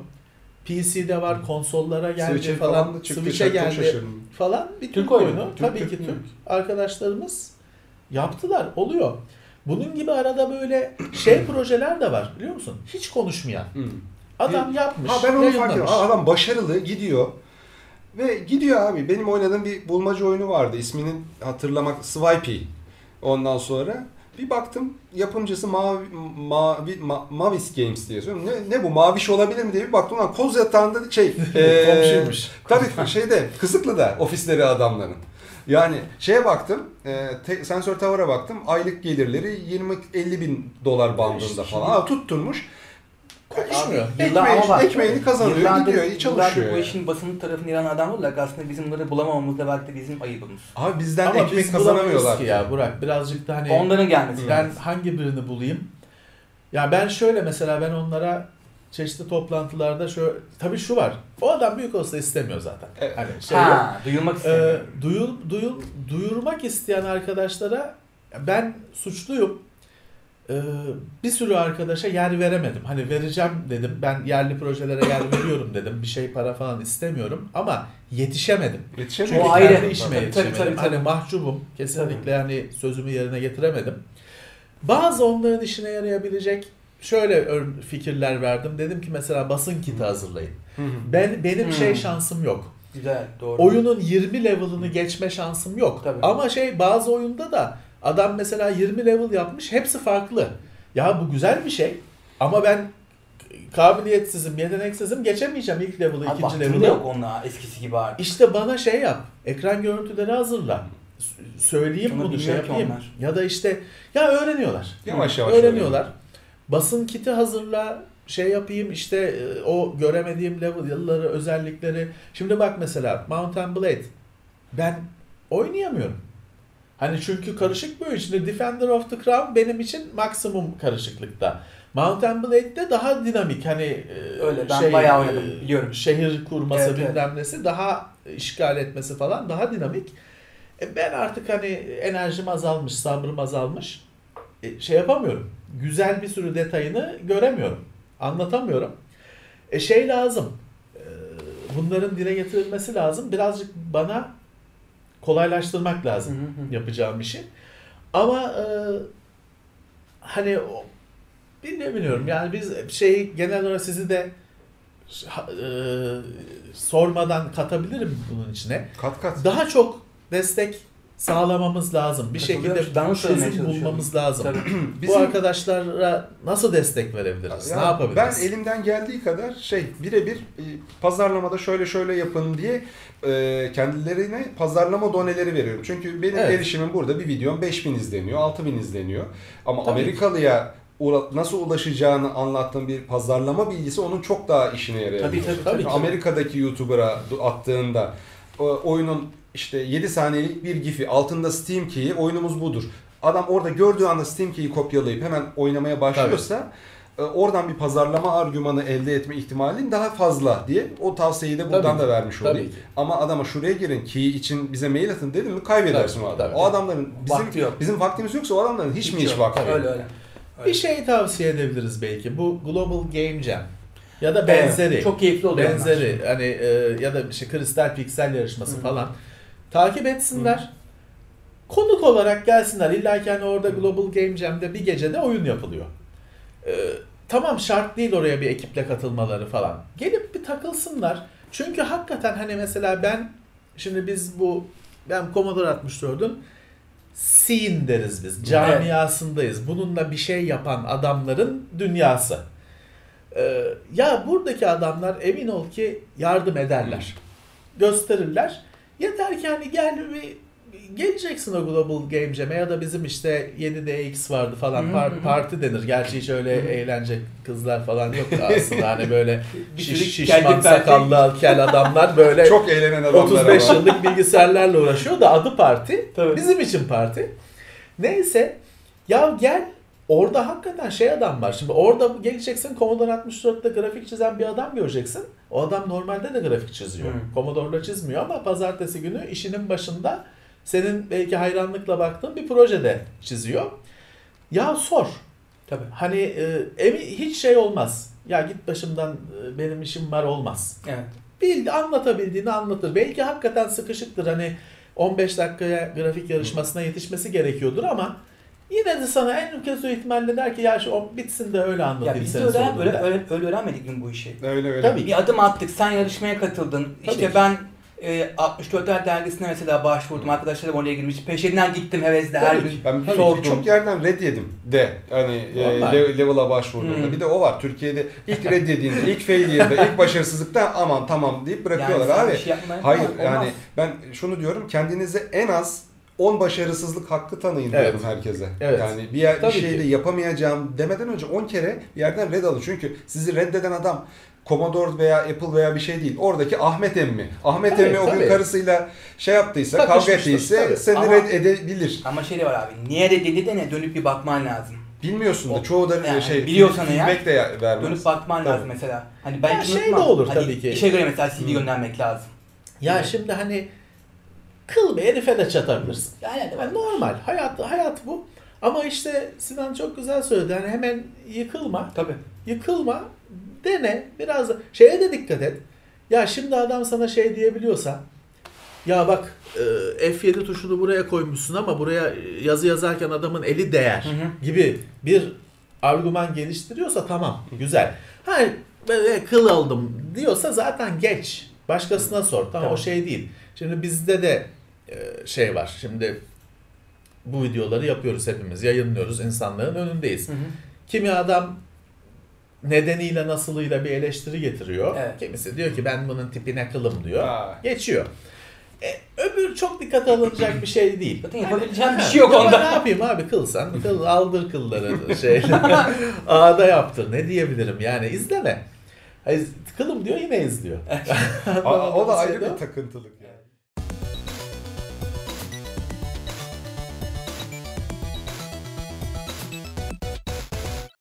PC'de var, konsollara geldi Switch'e falan, falan da çıktı. Switch'e geldi şaşırdım. falan. Bir Türk Türk, oyunu. oyunu. Türk, Tabii Türk, ki Türk. Türk arkadaşlarımız yaptılar. Oluyor. Bunun gibi arada böyle şey projeler de var biliyor musun? Hiç konuşmayan. Adam yapmış, Ha ben onu fark ettim. Adam başarılı gidiyor. Ve gidiyor abi. Benim oynadığım bir bulmaca oyunu vardı. İsmini hatırlamak Swipey. Ondan sonra bir baktım yapımcısı Mavi, Mavi, Ma- Mavis Games diye söylüyorum. Ne, ne bu maviş olabilir mi diye bir baktım. Lan koz yatağında şey. eee, Komşuymuş. Tabii şeyde Kızıklı'da ofisleri adamların. Yani şeye baktım, e, te- sensör tavara baktım, aylık gelirleri 20-50 bin dolar bandında falan. Ha, tutturmuş. Konuşmuyor. Yıllar- Ekmeği- ama bak, ekmeğini kazanıyor, yıllardır- gidiyor, Yıllardır çalışıyor bu yani. işin basını tarafını yaran adam olarak aslında bizim bunları bulamamamız da belki de bizim ayıbımız. Abi bizden Ama ekmek biz kazanamıyorlar ki ya Burak. Birazcık da hani Onların gelmesi ben lazım. hangi birini bulayım? Ya ben şöyle mesela ben onlara çeşitli toplantılarda şöyle tabii şu var. O adam büyük olsa istemiyor zaten. Evet. Hani şey yok. Ha, duyulmak Ee, istemiyor. duyul, duyul, duyurmak isteyen arkadaşlara ben suçluyum. Ee, bir sürü arkadaşa yer veremedim. Hani vereceğim dedim. Ben yerli projelere yer veriyorum dedim. Bir şey para falan istemiyorum ama yetişemedim. Çünkü O ayrı. işime Tabii, tabii, yetişemedim. tabii, tabii. Hani mahcubum. Kesinlikle hani sözümü yerine getiremedim. Bazı onların işine yarayabilecek şöyle fikirler verdim. Dedim ki mesela basın kiti hazırlayın. Ben benim Hmm. şey şansım yok. Güzel, doğru. Oyunun 20 level'ını geçme şansım yok. Tabii. Ama şey bazı oyunda da adam mesela 20 level yapmış. Hepsi farklı. Ya bu güzel bir şey. Ama ben kabiliyetsizim, yeteneksizim. Geçemeyeceğim ilk level'ı, Abi ikinci level'ı. yok onunla eskisi gibi artık. İşte bana şey yap. Ekran görüntüleri hazırla. Söyleyeyim Onu bunu şey yapayım. onlar. Ya da işte ya öğreniyorlar. Yavaş yavaş öğreniyorlar. Basın kiti hazırla, şey yapayım işte e, o göremediğim level yılları, özellikleri. Şimdi bak mesela Mountain Blade. Ben oynayamıyorum. Hani çünkü karışık bir oyun. Şimdi Defender of the Crown benim için maksimum karışıklıkta. Mountain Blade'de daha dinamik hani e, Öyle, ben bayağı oynadım, biliyorum. Şehir kurması Evet, evet. bilmem nesi daha işgal etmesi falan daha dinamik. E, ben artık hani enerjim azalmış, sabrım azalmış. E, şey yapamıyorum. Güzel bir sürü detayını göremiyorum. Anlatamıyorum. E şey lazım. E, bunların dile getirilmesi lazım. Birazcık bana kolaylaştırmak lazım Hı hı yapacağım işi. Ama e, hani bilmiyorum yani biz şey genel olarak sizi de e, sormadan katabilirim bunun içine. Kat kat. Daha çok destek sağlamamız lazım. Bir şekilde. Ben çözüm bulmamız lazım. Tabii. Bu Bizim- arkadaşlara nasıl destek verebiliriz? Ya ne yapabiliriz? Ben elimden geldiği kadar şey birebir e, pazarlamada şöyle şöyle yapın diye e, kendilerine pazarlama doneleri veriyorum. Çünkü benim Evet. erişimim burada bir videom 5000 izleniyor, 6000 izleniyor. Ama Tabii. Amerikalıya ura- nasıl ulaşacağını anlattığım bir pazarlama bilgisi onun çok daha işine yarayabilir. Tabii, tabii, tabii. Amerika'daki YouTuber'a attığında o oyunun işte 7 saniyelik bir gifi altında Steam key'i oyunumuz budur. Adam orada gördüğü anda Steam key'i kopyalayıp hemen oynamaya başlıyorsa e, oradan bir pazarlama argümanı elde etme ihtimalin daha fazla diye o tavsiyeyi de buradan Tabii da vermiş tabii olayım. ki. Ama adama şuraya girin key için bize mail atın dedim mi kaybedersin Tabii, o adamı. tabii. O adamların bizim Vakti yok. bizim vaktimiz yoksa o adamların hiç, mi Hiç hiç yok. vakti? Tabii, yok? Öyle öyle. Bir şey tavsiye edebiliriz belki. Bu Global Game Jam ya da Evet, benzeri. Çok keyifli oluyor. onlar. benzeri hani e, ya da işte kristal piksel yarışması Hı. falan takip etsinler. Konuk olarak gelsinler. İlla ki hani orada Global Game Jam'de bir gecede oyun yapılıyor. E, tamam şart değil oraya bir ekiple katılmaları falan. Gelip bir takılsınlar. Çünkü hakikaten hani mesela ben şimdi biz bu ben Commodore 64'ün scene deriz biz. Camiasındayız. Bununla bir şey yapan adamların dünyası. Ee, ya buradaki adamlar emin ol ki yardım ederler. Gösterirler. Yeter ki hani gel bir geleceksin o Global Game Jam'e ya da bizim işte 7DX vardı falan par- parti denir. Gerçi hiç öyle hı. eğlence kızlar falan yok aslında hani böyle Bir şiş, sürü şişman sakallı kel adamlar böyle Çok eğlenen adamlar 35 ama. yıllık bilgisayarlarla uğraşıyor da adı parti. Tabii. Bizim için parti. Neyse ya gel orada hakikaten şey adam var. Şimdi orada geleceksin Commodore 64'te grafik çizen bir adam göreceksin. O adam normalde de grafik çiziyor. Hı. Commodore'la çizmiyor ama pazartesi günü işinin başında senin belki hayranlıkla baktığın bir projede çiziyor. Ya sor. Tabii. Hani e, emi hiç şey olmaz. Ya git başımdan e, benim işim var olmaz. Evet. Bil, anlatabildiğini anlatır. Belki hakikaten sıkışıktır. Hani 15 dakikaya grafik yarışmasına yetişmesi gerekiyordur ama yine de sana en kötü ihtimalle der ki ya şu o bitsin de öyle Ya anlatayım biz de öyle, öyle, öyle, öyle öğrenmedik mi bu işi? Öyle öyle. Tabii. Bir adım attık, sen yarışmaya katıldın. Tabii işte ki. ben e, 64'ler dergisine mesela başvurdum. Arkadaşlarım oraya girmiş. Peşinden gittim hevesle her gün. Ben sordum. çok yerden red yedim de hani e, Vallahi. level'a başvurduğumda. Hmm. Bir de o var. Türkiye'de ilk red yediğinde, ilk failure'da, ilk başarısızlıkta aman tamam deyip bırakıyorlar yani abi. şey Hayır Olmaz. yani ben şunu diyorum kendinize en az 10 başarısızlık hakkı tanıyın Evet. diyorum herkese. Evet. Yani bir, yer, bir şeyde ki. yapamayacağım demeden önce 10 kere bir yerden red alın. Çünkü sizi reddeden adam Commodore veya Apple veya bir şey değil. Oradaki Ahmet emmi. Ahmet Tabii, emmi o gün karısıyla şey yaptıysa, kavga ettiyse tabii. seni Ama- red edebilir. Ama şey de var abi. Niye reddedi de ne? Dönüp bir bakman lazım. Bilmiyorsun da çoğu da Yani şey biliyorsan feedback de ya- vermez. Dönüp bakman Tabii. lazım mesela. Hani ben Ya şey de olur Hani tabii ki. İşe göre mesela CD Hmm. göndermek lazım. Ya Evet. şimdi hani kıl bir herife de çatabilirsin. Yani Yani normal. Hayat hayat bu. Ama işte Sinan çok güzel söyledi. Yani hemen yıkılma. Tabii. Yıkılma. Dene. Biraz da şeye de dikkat et. Ya şimdi adam sana şey diyebiliyorsa ya bak e, F7 tuşunu buraya koymuşsun ama buraya yazı yazarken adamın eli değer Hı hı. gibi bir argüman geliştiriyorsa tamam güzel. Ha böyle kıl aldım diyorsa zaten geç. Başkasına sor. Tamam, Tamam. o şey değil. Şimdi bizde de e, şey var. Şimdi bu videoları yapıyoruz hepimiz. Yayınlıyoruz. insanların önündeyiz. Hı hı. Kimi adam nedeniyle nasılıyla bir eleştiri getiriyor. Evet. Kimisi diyor ki ben bunun tipine kılım diyor. Ha. Geçiyor. E, öbür çok dikkate alınacak bir şey değil. Zaten yapabileceğim bir şey yok onda. Ne yapayım abi kılsan kıl aldır kılları şey ağda yaptır ne diyebilirim yani izleme. Hayır, kılım diyor yine izliyor. O da Şey ayrı bir takıntılık.